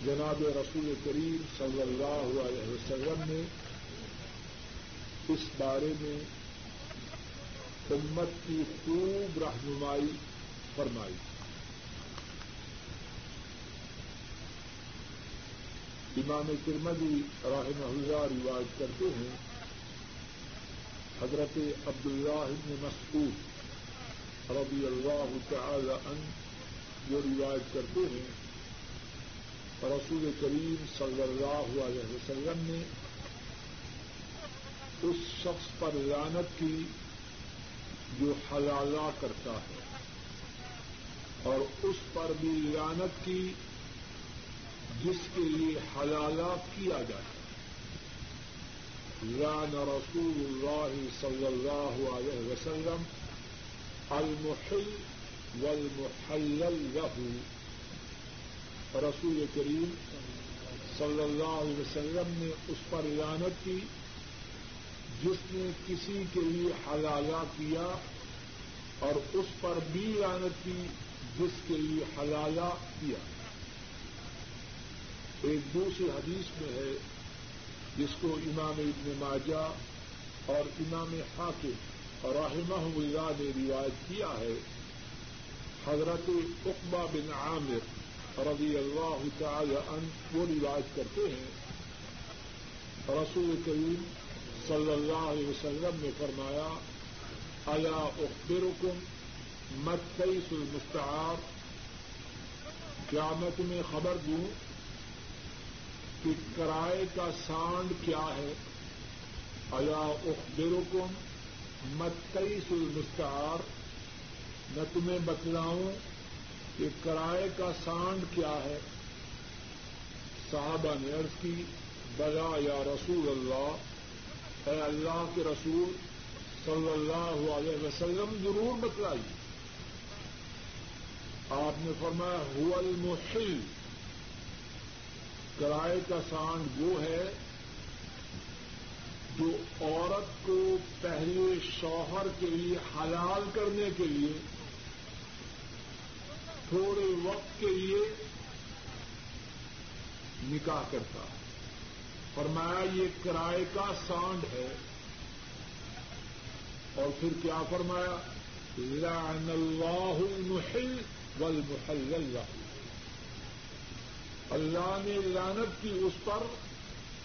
جناب رسول کریم صلی اللہ علیہ وسلم نے اس بارے میں امت کی خوب رہنمائی فرمائی۔ امام ترمدی راہم اللہ روایت کرتے ہیں، حضرت عبداللہ مسعود رضی اللہ تعالی ان جو روایت کرتے ہیں، رسول کریم صلی اللہ علیہ وسلم نے اس شخص پر لانت کی جو حلالہ کرتا ہے۔ اور اس پر بھی لانت کی جس کے لیے حلالہ کیا جاتا لان رسول اللہ صلی اللہ علیہ وسلم المحل والمحلل له۔ رسول کریم صلی اللہ علیہ وسلم نے اس پر لانت کی جس نے کسی کے لیے حلالہ کیا اور اس پر بھی لانت کی جس کے لیے حلالہ کیا۔ ایک دوسری حدیث میں ہے، جس کو امام ابن ماجہ اور امام حاکم اور رحمہ اللہ نے روایت کیا ہے۔ حضرت اقبا بن عامر رضی اللہ تعالی عنہ وہ روایت کرتے ہیں۔ رسول کریم صلی اللہ علیہ وسلم نے فرمایا اللہ اخبرکم مت تیس المستعار کیا میں تمہیں خبر دوں کہ کرائے کا سانڈ کیا ہے۔ اللہ اخبرکم مت تیس المستعار میں تمہیں بتلاؤں کہ کرائے کا سانڈ کیا ہے۔ صحابہ نے عرض کی، بلا یا رسول اللہ، اے اللہ کے رسول، صلی اللہ علیہ وسلم ضرور بتلائی آپ نے فرمایا ہو المحل کرائے کا سانڈ وہ ہے جو عورت کو پہلے شوہر کے لیے حلال کرنے کے لیے، تھوڑے وقت کے لیے نکاح کرتا۔ ہے فرمایا، یہ کرائے کا سانڈ ہے۔ اور پھر کیا فرمایا؟ لعن اللہ المحل والمحلل له اللہ نے لانت کی اس پر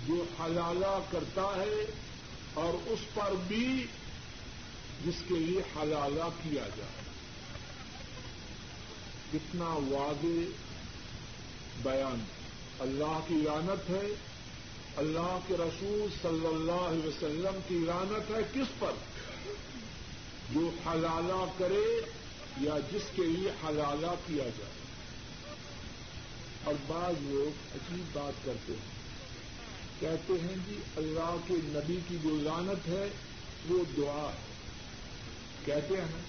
جو حلالہ کرتا ہے اور اس پر بھی جس کے لیے حلالہ کیا جائے۔ کتنا واضح بیان۔ اللہ کی رانت ہے۔ اللہ کے رسول صلی اللہ علیہ وسلم کی رانت ہے کس پر؟ جو حلالہ کرے یا جس کے لیے حلالہ کیا جائے۔ اور بعض لوگ عجیب بات کرتے ہیں۔ کہتے ہیں جی اللہ کے نبی کی جو لانت ہے، وہ دعا ہے۔ کہتے ہیں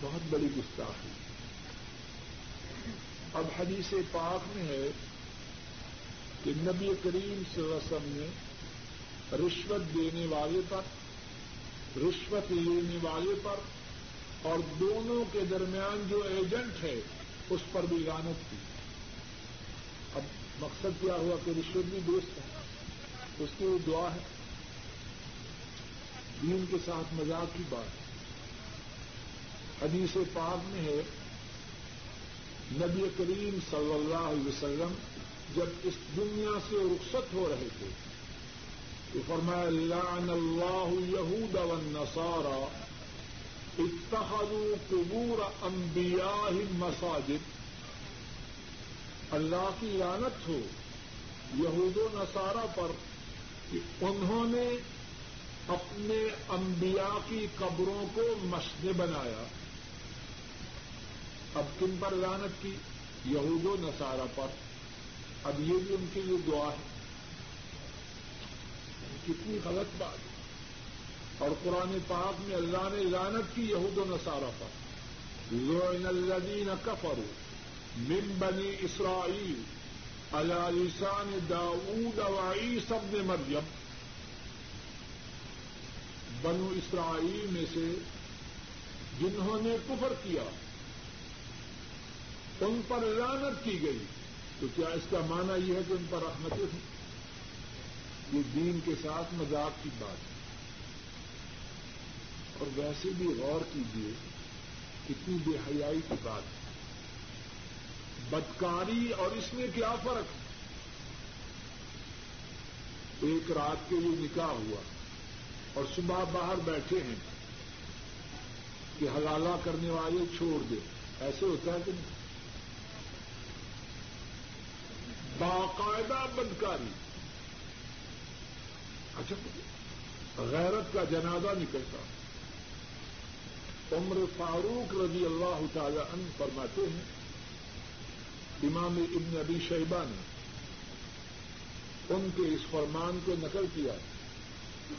بہت بڑی گستاخی۔ اب حدیث پاک میں ہے کہ نبی کریم صلی اللہ علیہ وسلم نے رشوت دینے والے پر، رشوت لینے والے پر اور دونوں کے درمیان جو ایجنٹ ہے، اس پر بھی لانت کی اب مقصد کیا ہوا کہ رشوت بھی دوست ہے؟ اس کی وہ دعا ہے۔ دین کے ساتھ مذاق کی بات۔ ہے حدیث پاک میں ہے، نبی کریم صلی اللہ علیہ وسلم جب اس دنیا سے رخصت ہو رہے تھے، تو فرمایا، لعن اللہ یہود والنصارى اتخذوا قبور انبیاء مساجد اللہ کی لعنت ہو یہود و نصارہ پر کہ انہوں نے اپنے انبیاء کی قبروں کو مسجد بنایا۔ اب کن پر لعنت کی؟ یہود و نصارہ پر۔ اب یہ بھی ان کے لیے دعا ہے۔ کتنی غلط بات۔ ہے اور قرآن پاک میں اللہ نے لانت کی یہود و نصارہ پر۔ لوئن الذین کفروا من بنی اسرائیل علی لسان داؤد و عیسی ابن مریم۔ بنو اسرائیل میں سے جنہوں نے کفر کیا، ان پر لانت کی گئی۔ تو کیا اس کا معنی یہ ہے کہ ان پر رحمتیں تھیں یہ دین کے ساتھ مذاق کی بات۔ ہے اور ویسے بھی غور کیجیے کتنی بے حیائی کی بات ہے۔ بدکاری اور اس میں کیا فرق ہے؟ ایک رات کے لیے نکاح ہوا اور صبح باہر بیٹھے ہیں کہ حلالہ کرنے والے چھوڑ دے۔ ایسے ہوتا ہے کہ نہیں؟ باقاعدہ بدکاری۔ اچھا غیرت کا جنازہ نکلتا۔ عمر فاروق رضی اللہ تعالی عنہ فرماتے ہیں، امام ابن ابی شیبہ نے ان کے اس فرمان کو نقل کیا۔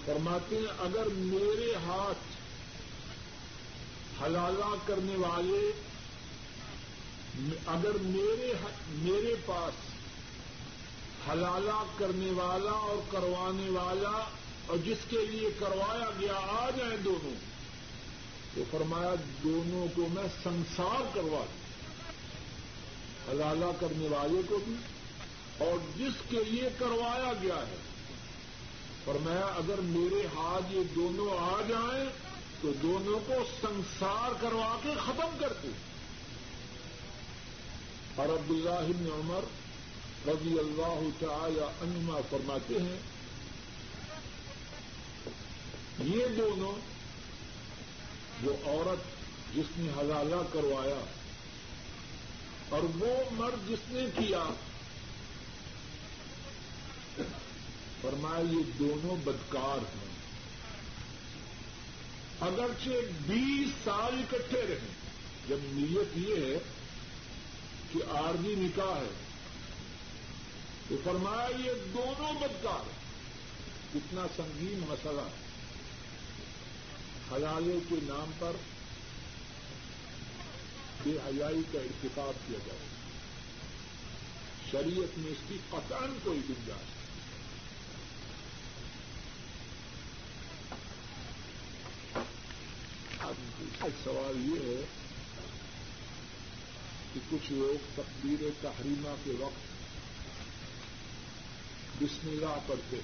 فرماتے ہیں، اگر میرے ہاتھ حلالہ کرنے والے، اگر میرے میرے پاس حلالہ کرنے والا اور کروانے والا اور جس کے لیے کروایا گیا، آ جائیں دونوں۔ تو فرمایا دونوں کو میں سنسار کروا دوں، حلالہ کرنے والے کو بھی اور جس کے لیے کروایا گیا ہے۔ فرمایا اگر میرے ہاتھ یہ دونوں آ جائیں تو دونوں کو سنسار کروا کے ختم کرتے اور عبداللہ بن عمر رضی اللہ تعالی عنما فرماتے ہیں، یہ دونوں جو عورت جس نے حلالہ کروایا اور وہ مرد جس نے کیا۔ فرمایا، یہ دونوں بدکار ہیں۔ اگرچہ بیس سال اکٹھے رہیں جب نیت یہ ہے کہ عارضی نکاح ہے، تو فرمایا، یہ دونوں بدکار کتنا سنگین مسئلہ ہے۔ حلالے کے نام پر بے حیائی کا ارتقاب کیا جائے۔ شریعت میں اس کی قطن کوئی گنجائش اب سوال یہ ہے کہ کچھ لوگ تقدیر تحریمہ کے وقت بسم اللہ پڑھتے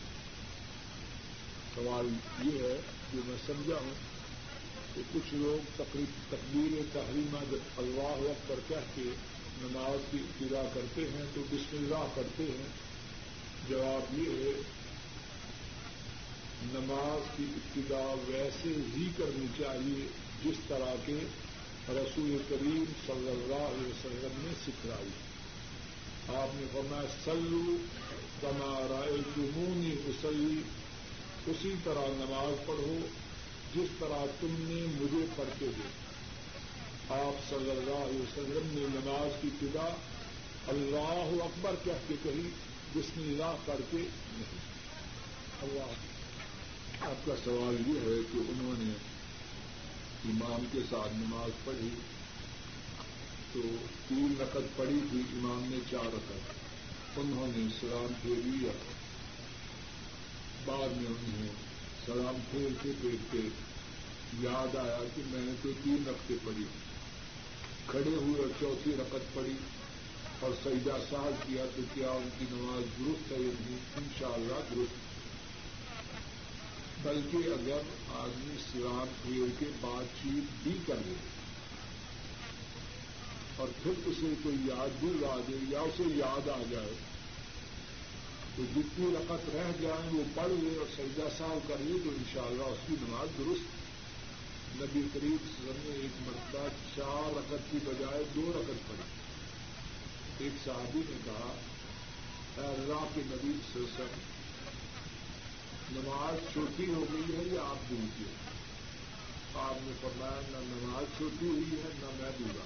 سوال یہ ہے جو میں سمجھا ہوں کہ کچھ لوگ تقبیر تحریمہ جب اللہ پر کہہ کے نماز کی ابتدا کرتے ہیں تو بسم اللہ پڑھتے ہیں۔ جواب یہ ہے، نماز کی ابتدا ویسے ہی کرنی چاہیے جس طرح کے رسول کریم صلی اللہ علیہ وسلم نے سکھلائی۔ آپ نے فرمایا سلو تمہارا تمونی مسلی اسی طرح نماز پڑھو۔ جس طرح تم نے مجھے پڑھتے ہوئے، آپ صلی اللہ علیہ وسلم نے نماز کی ابتدا اللہ اکبر کہہ کے کہی بسم اللہ کر کے نہیں۔ اللہ۔ آپ کا سوال یہ ہے کہ انہوں نے امام کے ساتھ نماز پڑھی تو تین رقط پڑی تھی، امام نے چار رقط انہوں نے سلام پھیر لیا۔ بعد میں انہیں سلام پھیرتے پھیرتے یاد آیا کہ میں نے تو تین رقطیں پڑھی۔ کھڑے ہوئے اور چوتھی رقط پڑی اور سیدہ ساز کیا تو کیا ان کی نماز درست ہے یا نہیں؟ ان شاء اللہ درست۔ بلکہ اگر آدمی سلام پھیر کے بات چیت بھی کر لے اور پھر اسے کوئی یاد بھی لا دے یا اسے یاد آ جائے تو جتنی رقط رہ جائیں، وہ پڑھ لے اور سجدہ صاحب کر لے تو انشاءاللہ اس کی نماز درست نبی قریب سر نے ایک مرتبہ چار رقط کی بجائے دو رقط پڑھی۔ ایک صحابی نے کہا، اے اللہ کے نبی سر نماز چھوٹی ہو گئی ہے یا آپ بھول گئے آپ نے فرمایا، نہ نماز چھوٹی ہوئی ہے، نہ میں بولا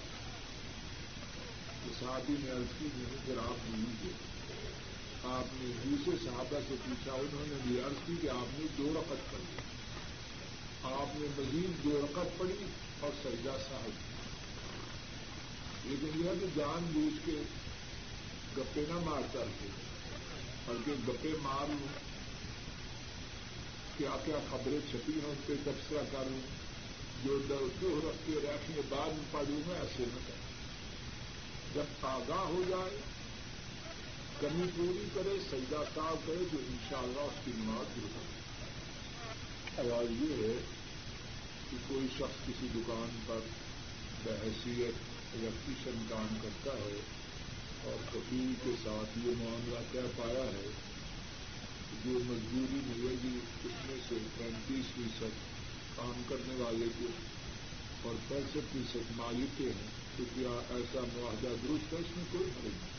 صحابی نے عرض کی نہیں پھر آپ بھول گئے آپ نے دوسرے صحابہ سے پوچھا، انہوں نے بھی عرض کی کہ آپ نے دو رقط پڑھی۔ آپ نے مزید دو رقط پڑھی اور سجدہ صاحب۔ لیکن یہ کہ جان بوجھ کے گپے نہ مار کر کے بلکہ گپے مار لوں۔ کیا کیا خبریں چھپی ہیں اس پہ تبصرہ کروں۔ جو دو رکھ کے رکھنے بعد میں پڑھوں میں ایسے نہ کروں۔ جب آگاہ ہو جائے کمی پوری کرے، سجدہ صاف کرے تو ان شاء اللہ اس کی نماز درست سوال یہ ہے کہ کوئی شخص کسی دکان پر بحثیت الیکٹریشن کام کرتا ہے اور کبھی کے ساتھ یہ معاملہ طے پایا ہے جو مزدوری ملے گی، اس میں سے پینتیس فیصد کام کرنے والے کو اور پینسٹھ فیصد مالک کے ہیں، تو کیا ایسا معاہدہ درست ہے؟ اس میں کوئی حرج نہیں۔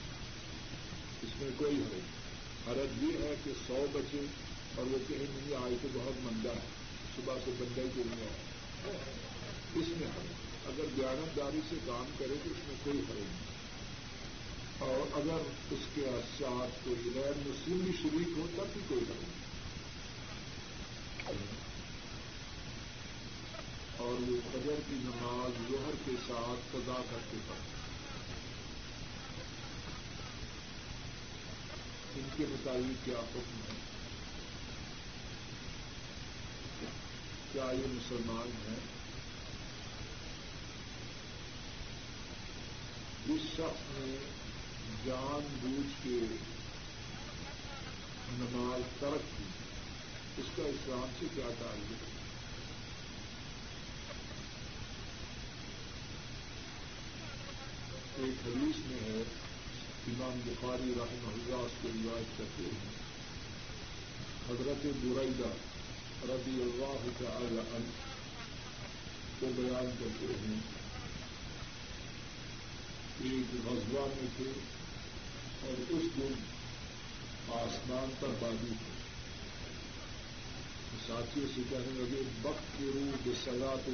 اس میں کوئی ہے حرج یہ ہے کہ سو بچے اور وہ کہیں نہیں آئے تو بہت مندا ہے۔ صبح سے بندہ ہی کو نہیں آیا اس میں حرج۔ اگر دیانتداری سے کام کرے تو اس میں کوئی حرج نہیں۔ اور اگر اس کے ساتھ کوئی غیر مسلم بھی شریک ہو تب بھی کوئی حرج نہیں۔ اور وہ فجر کی نماز ظہر کے ساتھ قضا کر کے پڑھتے ان کے مطابق کیا حکم ہے کیا یہ مسلمان ہیں؟ جس شخص نے جان بوجھ کے نماز ترک کی۔ اس کا اسلام سے کیا تعلق ہے؟ ایک حدیث میں ہے امام بخاری رحمہ اللہ اس کو روایت کرتے ہیں۔ حضرت برعیدہ رضی اللہ تعالی عنہ کو بیان کرتے ہیں۔ ایک غزوہ میں تھے اور اس دن آسمان پر بادی تھے ساتھیوں سے کہنے لگے بک کے روح سزا کے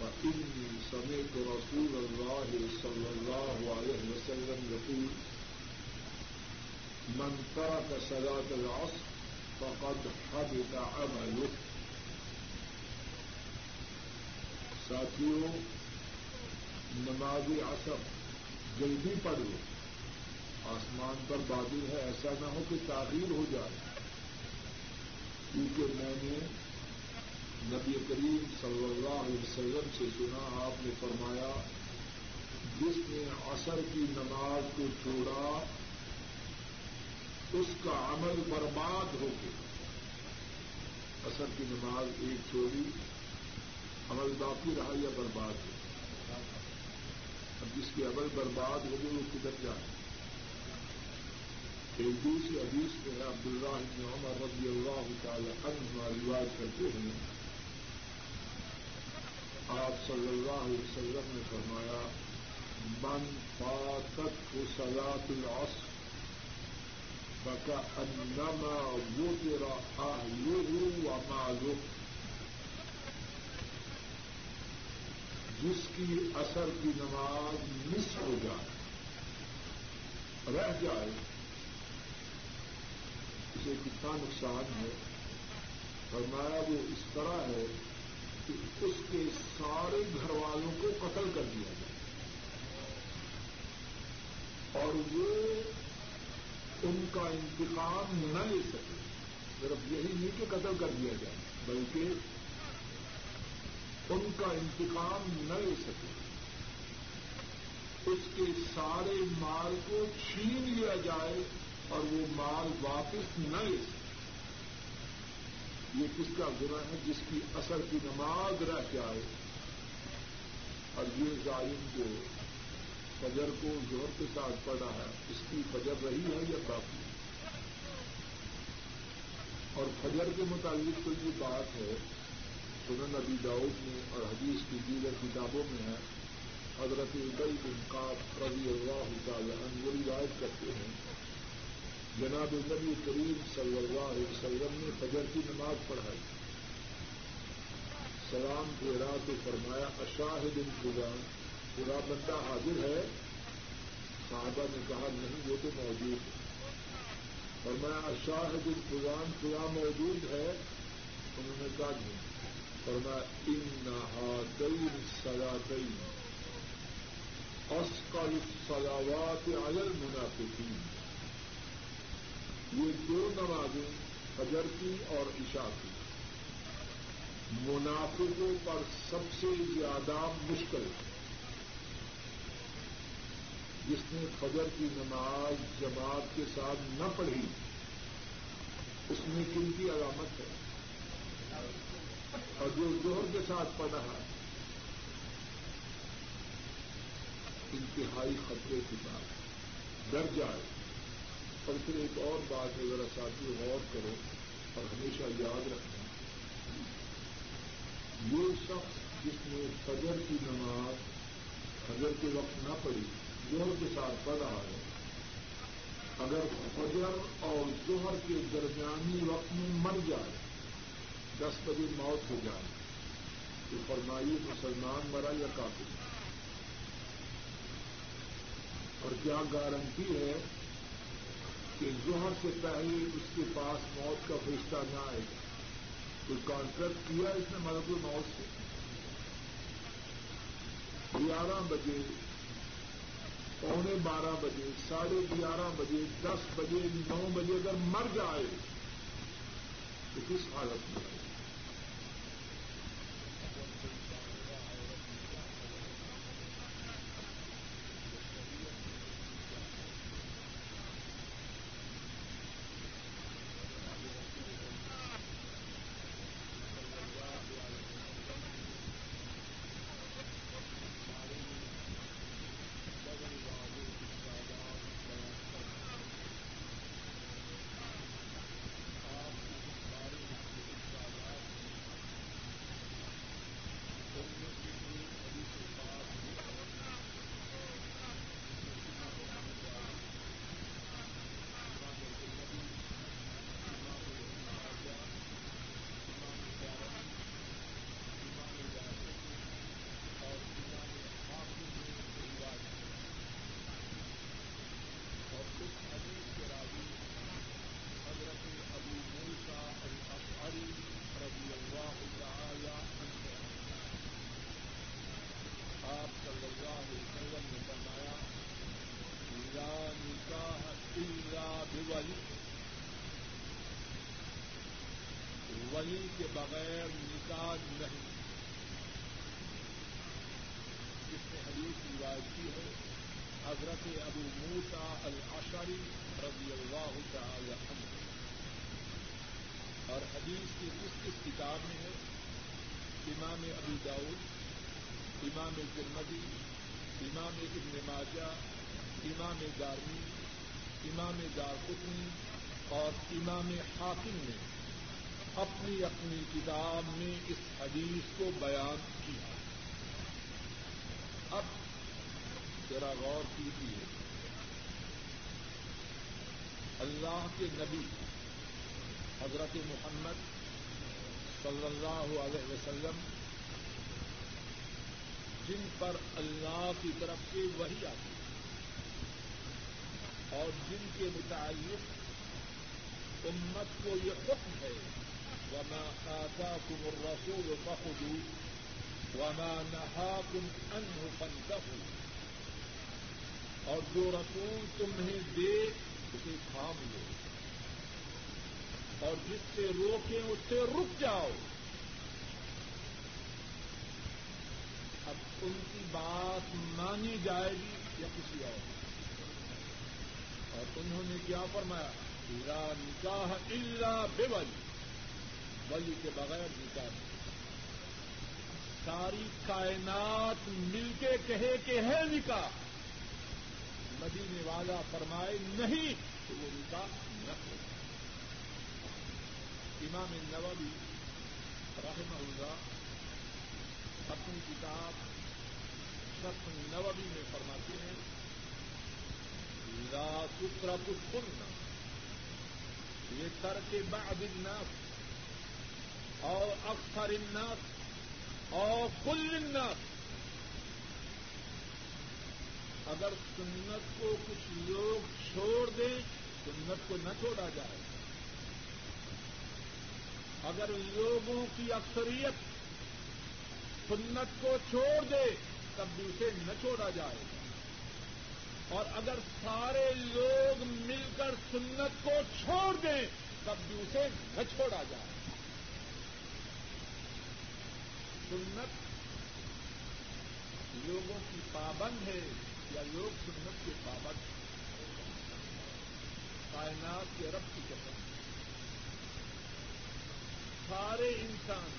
فإني سمعت رسول الله صلى الله عليه وسلم يقول من ترك صلاة العصر فقد حبط عمله. ساتھیوں نماز عصر جلدی پڑھ لو آسمان پر بادل ہے، ایسا نہ ہو کہ تاخیر ہو جائے۔ کیونکہ میں نے نبی کریم صلی اللہ علیہ وسلم سے سنا، آپ نے فرمایا، جس نے عصر کی نماز کو چھوڑا، اس کا عمل برباد ہو گیا۔ عصر کی نماز ایک چھوڑی، عمل باقی رہا یا برباد ہو اب جس کی عمل برباد ہو گئی وہ کدھر جائے ایک دوسری حدیث میں عبداللہ عمر رضی اللہ تعالی عنہ روایت کرتے ہیں آپ صلی اللہ علیہ وسلم نے فرمایا، من فاتت کو سلاط العصر بکا انما وہ تیرا آلو جس کی اثر کی نماز مس ہو جائے، رہ جائے، اسے کتنا نقصان ہے؟ فرمایا وہ اس طرح ہے کہ اس کے سارے گھر والوں کو قتل کر دیا جائے۔ اور وہ ان کا انتقام نہ لے سکے۔ صرف یہی نہیں کہ قتل کر دیا جائے، بلکہ ان کا انتقام نہ لے سکے۔ اس کے سارے مال کو چھین لیا جائے اور وہ مال واپس نہ لے سکے۔ یہ کس کا گناہ ہے، جس کی اثر کی نماز رہ جائے۔ اور یہ ظالم جو فجر کو زور کے ساتھ پڑا ہے، اس کی فجر رہی ہے یا باقی؟ اور فجر کے متعلق تو یہ بات ہے، سنن نبی داؤد میں اور حدیث کی دیگر کتابوں میں ہے، حضرت بن کاف رضی اللہ تعالی عنہ وہ روایت کرتے ہیں۔ جناب نبی کریم صلی اللہ علیہ وسلم نے فجر کی نماز پڑھائی۔ سلام کے تو فرمایا، اشاہد الفران پورا بندہ حاضر ہے؟ صحابہ نے کہا، نہیں، وہ تو موجود ہے۔ فرمایا، اشاہد الفران پورا موجود ہے؟ انہوں نے کہا، نہیں۔ فرمایا ان نہا سلا کئی اسکل سلاوات عجل منافقین یہ دو نمازیں فجر کی اور عشاء کی۔ منافقوں پر سب سے زیادہ مشکل۔ ہے جس نے فجر کی نماز جماعت کے ساتھ نہ پڑھی، اس میں کن کی علامت ہے؟ اور جو زہر کے ساتھ پڑھا ہے، انتہائی خطرے کی بات ڈر جائے۔ اور پھر ایک اور بات ہے، ذرا ساتھی غور کرو اور ہمیشہ یاد رکھنا یہ شخص جس نے فجر کی نماز فجر کے وقت نہ پڑھی زہر کے ساتھ پڑھ رہا ہے اگر فجر اور زہر کے درمیانی وقت میں مر جائے، دس بجے موت ہو جائے۔ تو فرمائی مسلمان مرا یا کافی اور کیا گارنٹی ہے کہ ظہر سے پہلے اس کے پاس موت کا فرشتہ نہ آئے۔ گا کوئی کانٹریکٹ کیا اس نے مرد موت سے؟ گیارہ بجے، پونے بارہ بجے، ساڑھے گیارہ بجے، دس بجے، نو بجے اگر مر جائے تو کس حالت میں آئے ولی کے بغیر نکاح نہیں۔ جس نے حدیث روایت کی ہے، حضرت ابو موسا الاشری رضی اللہ تعالی عنہ۔ اور حدیث کی کس کس کتاب میں ہے، امام ابو داؤد امام ترمدی امام ابن ماجہ، امام دارمی، امام دارقطنی اور امام حاکم نے اپنی اپنی کتاب میں اس حدیث کو بیان کیا۔ اب ذرا غور کیجیے۔ اللہ کے نبی، حضرت محمد صلی اللہ علیہ وسلم، جن پر اللہ کی طرف سے وہی آتی اور جن کے متعلق امت کو یہ حکم ہے وما آتاكم الرسول فخذوا وما نهاكم عنه فانتهوا اور جو رسول تمہیں دے اسے تھام لو۔ اور جس سے روکیں اس سے رک جاؤ۔ اب ان کی بات مانی جائے گی یا کسی اور؟ اور انہوں نے کیا فرمایا؟ لا نکاح اللہ بے ولی کے بغیر نکاح نہیں ساری کائنات مل کے کہے کہ ہے نکاح۔ مدینے والا فرمائے نہیں تو وہ نکاح نہ ہو امام نووی رحمہ اللہ اپنی کتاب شخص نووی میں فرماتے ہیں، لا تترک السنہ یہ ترک بعض الناس اور اکثر الناس اور کل الناس۔ اگر سنت کو کچھ لوگ چھوڑ دیں، سنت کو نہ چھوڑا جائے۔ اگر لوگوں کی اکثریت سنت کو چھوڑ دے، تب بھی اسے نہ چھوڑا جائے۔ اور اگر سارے لوگ مل کر سنت کو چھوڑ دیں، تب بھی اسے نہ چھوڑا جائے۔ سنت لوگوں کی پابند ہے یا لوگ سنت کے پابند کائنات کے رب کی قسم۔ سارے انسان،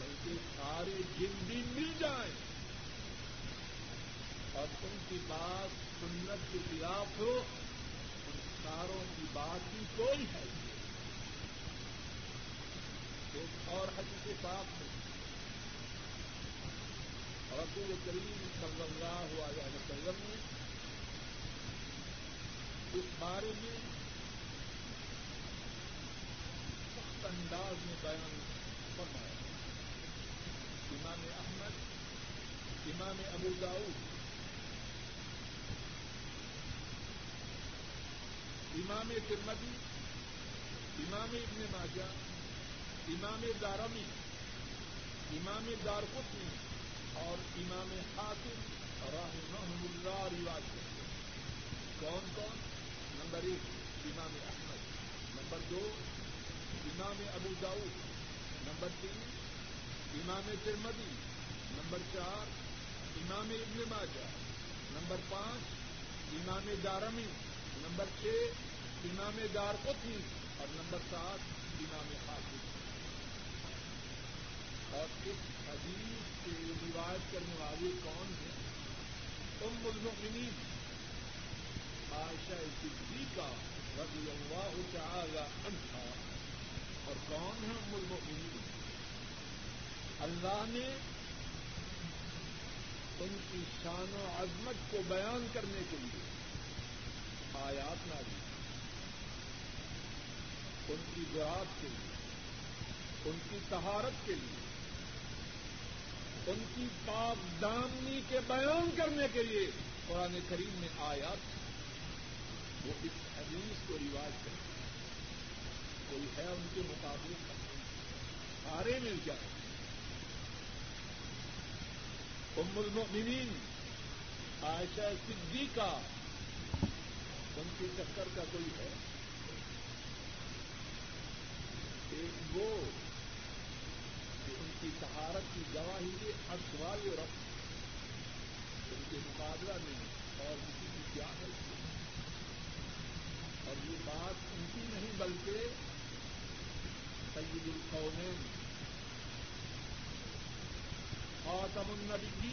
بلکہ سارے جن بھی مل جائیں۔ اور ان کی بات سنت کے خلاف ہو، ان ساروں کی بات کی کوئی ہے۔ ایک اور حدیث پاک میں رسول کریم صلی اللہ علیہ وسلم نے اس بارے میں انداز میں بیان فرمایا۔ امام احمد، امام ابو داؤد، امام ترمدی امام ابن ماجہ، امام دارمی، امام دارکتنی اور امام حاکم رحمہ اللہ رواج کرتے ہیں۔ کون کون؟ نمبر ایک، امام احمد۔ نمبر دو، امام ابو داؤد۔ نمبر تین، امام ترمدی نمبر چار، امام ابن ماجہ۔ نمبر پانچ، امام دارمی۔ نمبر چھ، امام دار قطنی اور نمبر سات، امام حافظ اور اس حدیث کے روایت کرنے والے کون ہیں ام المؤمنین عائشہ صدیقہ رضی اللہ تعالی عنہا۔ اور کون ہے ام المؤمنین؟ اللہ نے ان کی شان و عظمت کو بیان کرنے کے لیے آیات نہ دی ان کی جرات کے لیے، ان کی تہارت کے لیے ان کی پاک دامنی کے بیان کرنے کے لیے قرآن کریم میں آیات وہ اس حدیث کو رواج کرتے کوئی ہے ان کے مطابق؟ سارے مل جائیں۔ ام المؤمنین، عائشہ صدیقہ، ان کے چکر کا کوئی ہے؟ ایک وہ ان کی طہارت کی گواہی یہ اشوال رب ان کے مقابلہ میں اور کسی کی کیا ہے۔ اور یہ بات ان کی نہیں بلکہ سید القومین، خاتم کی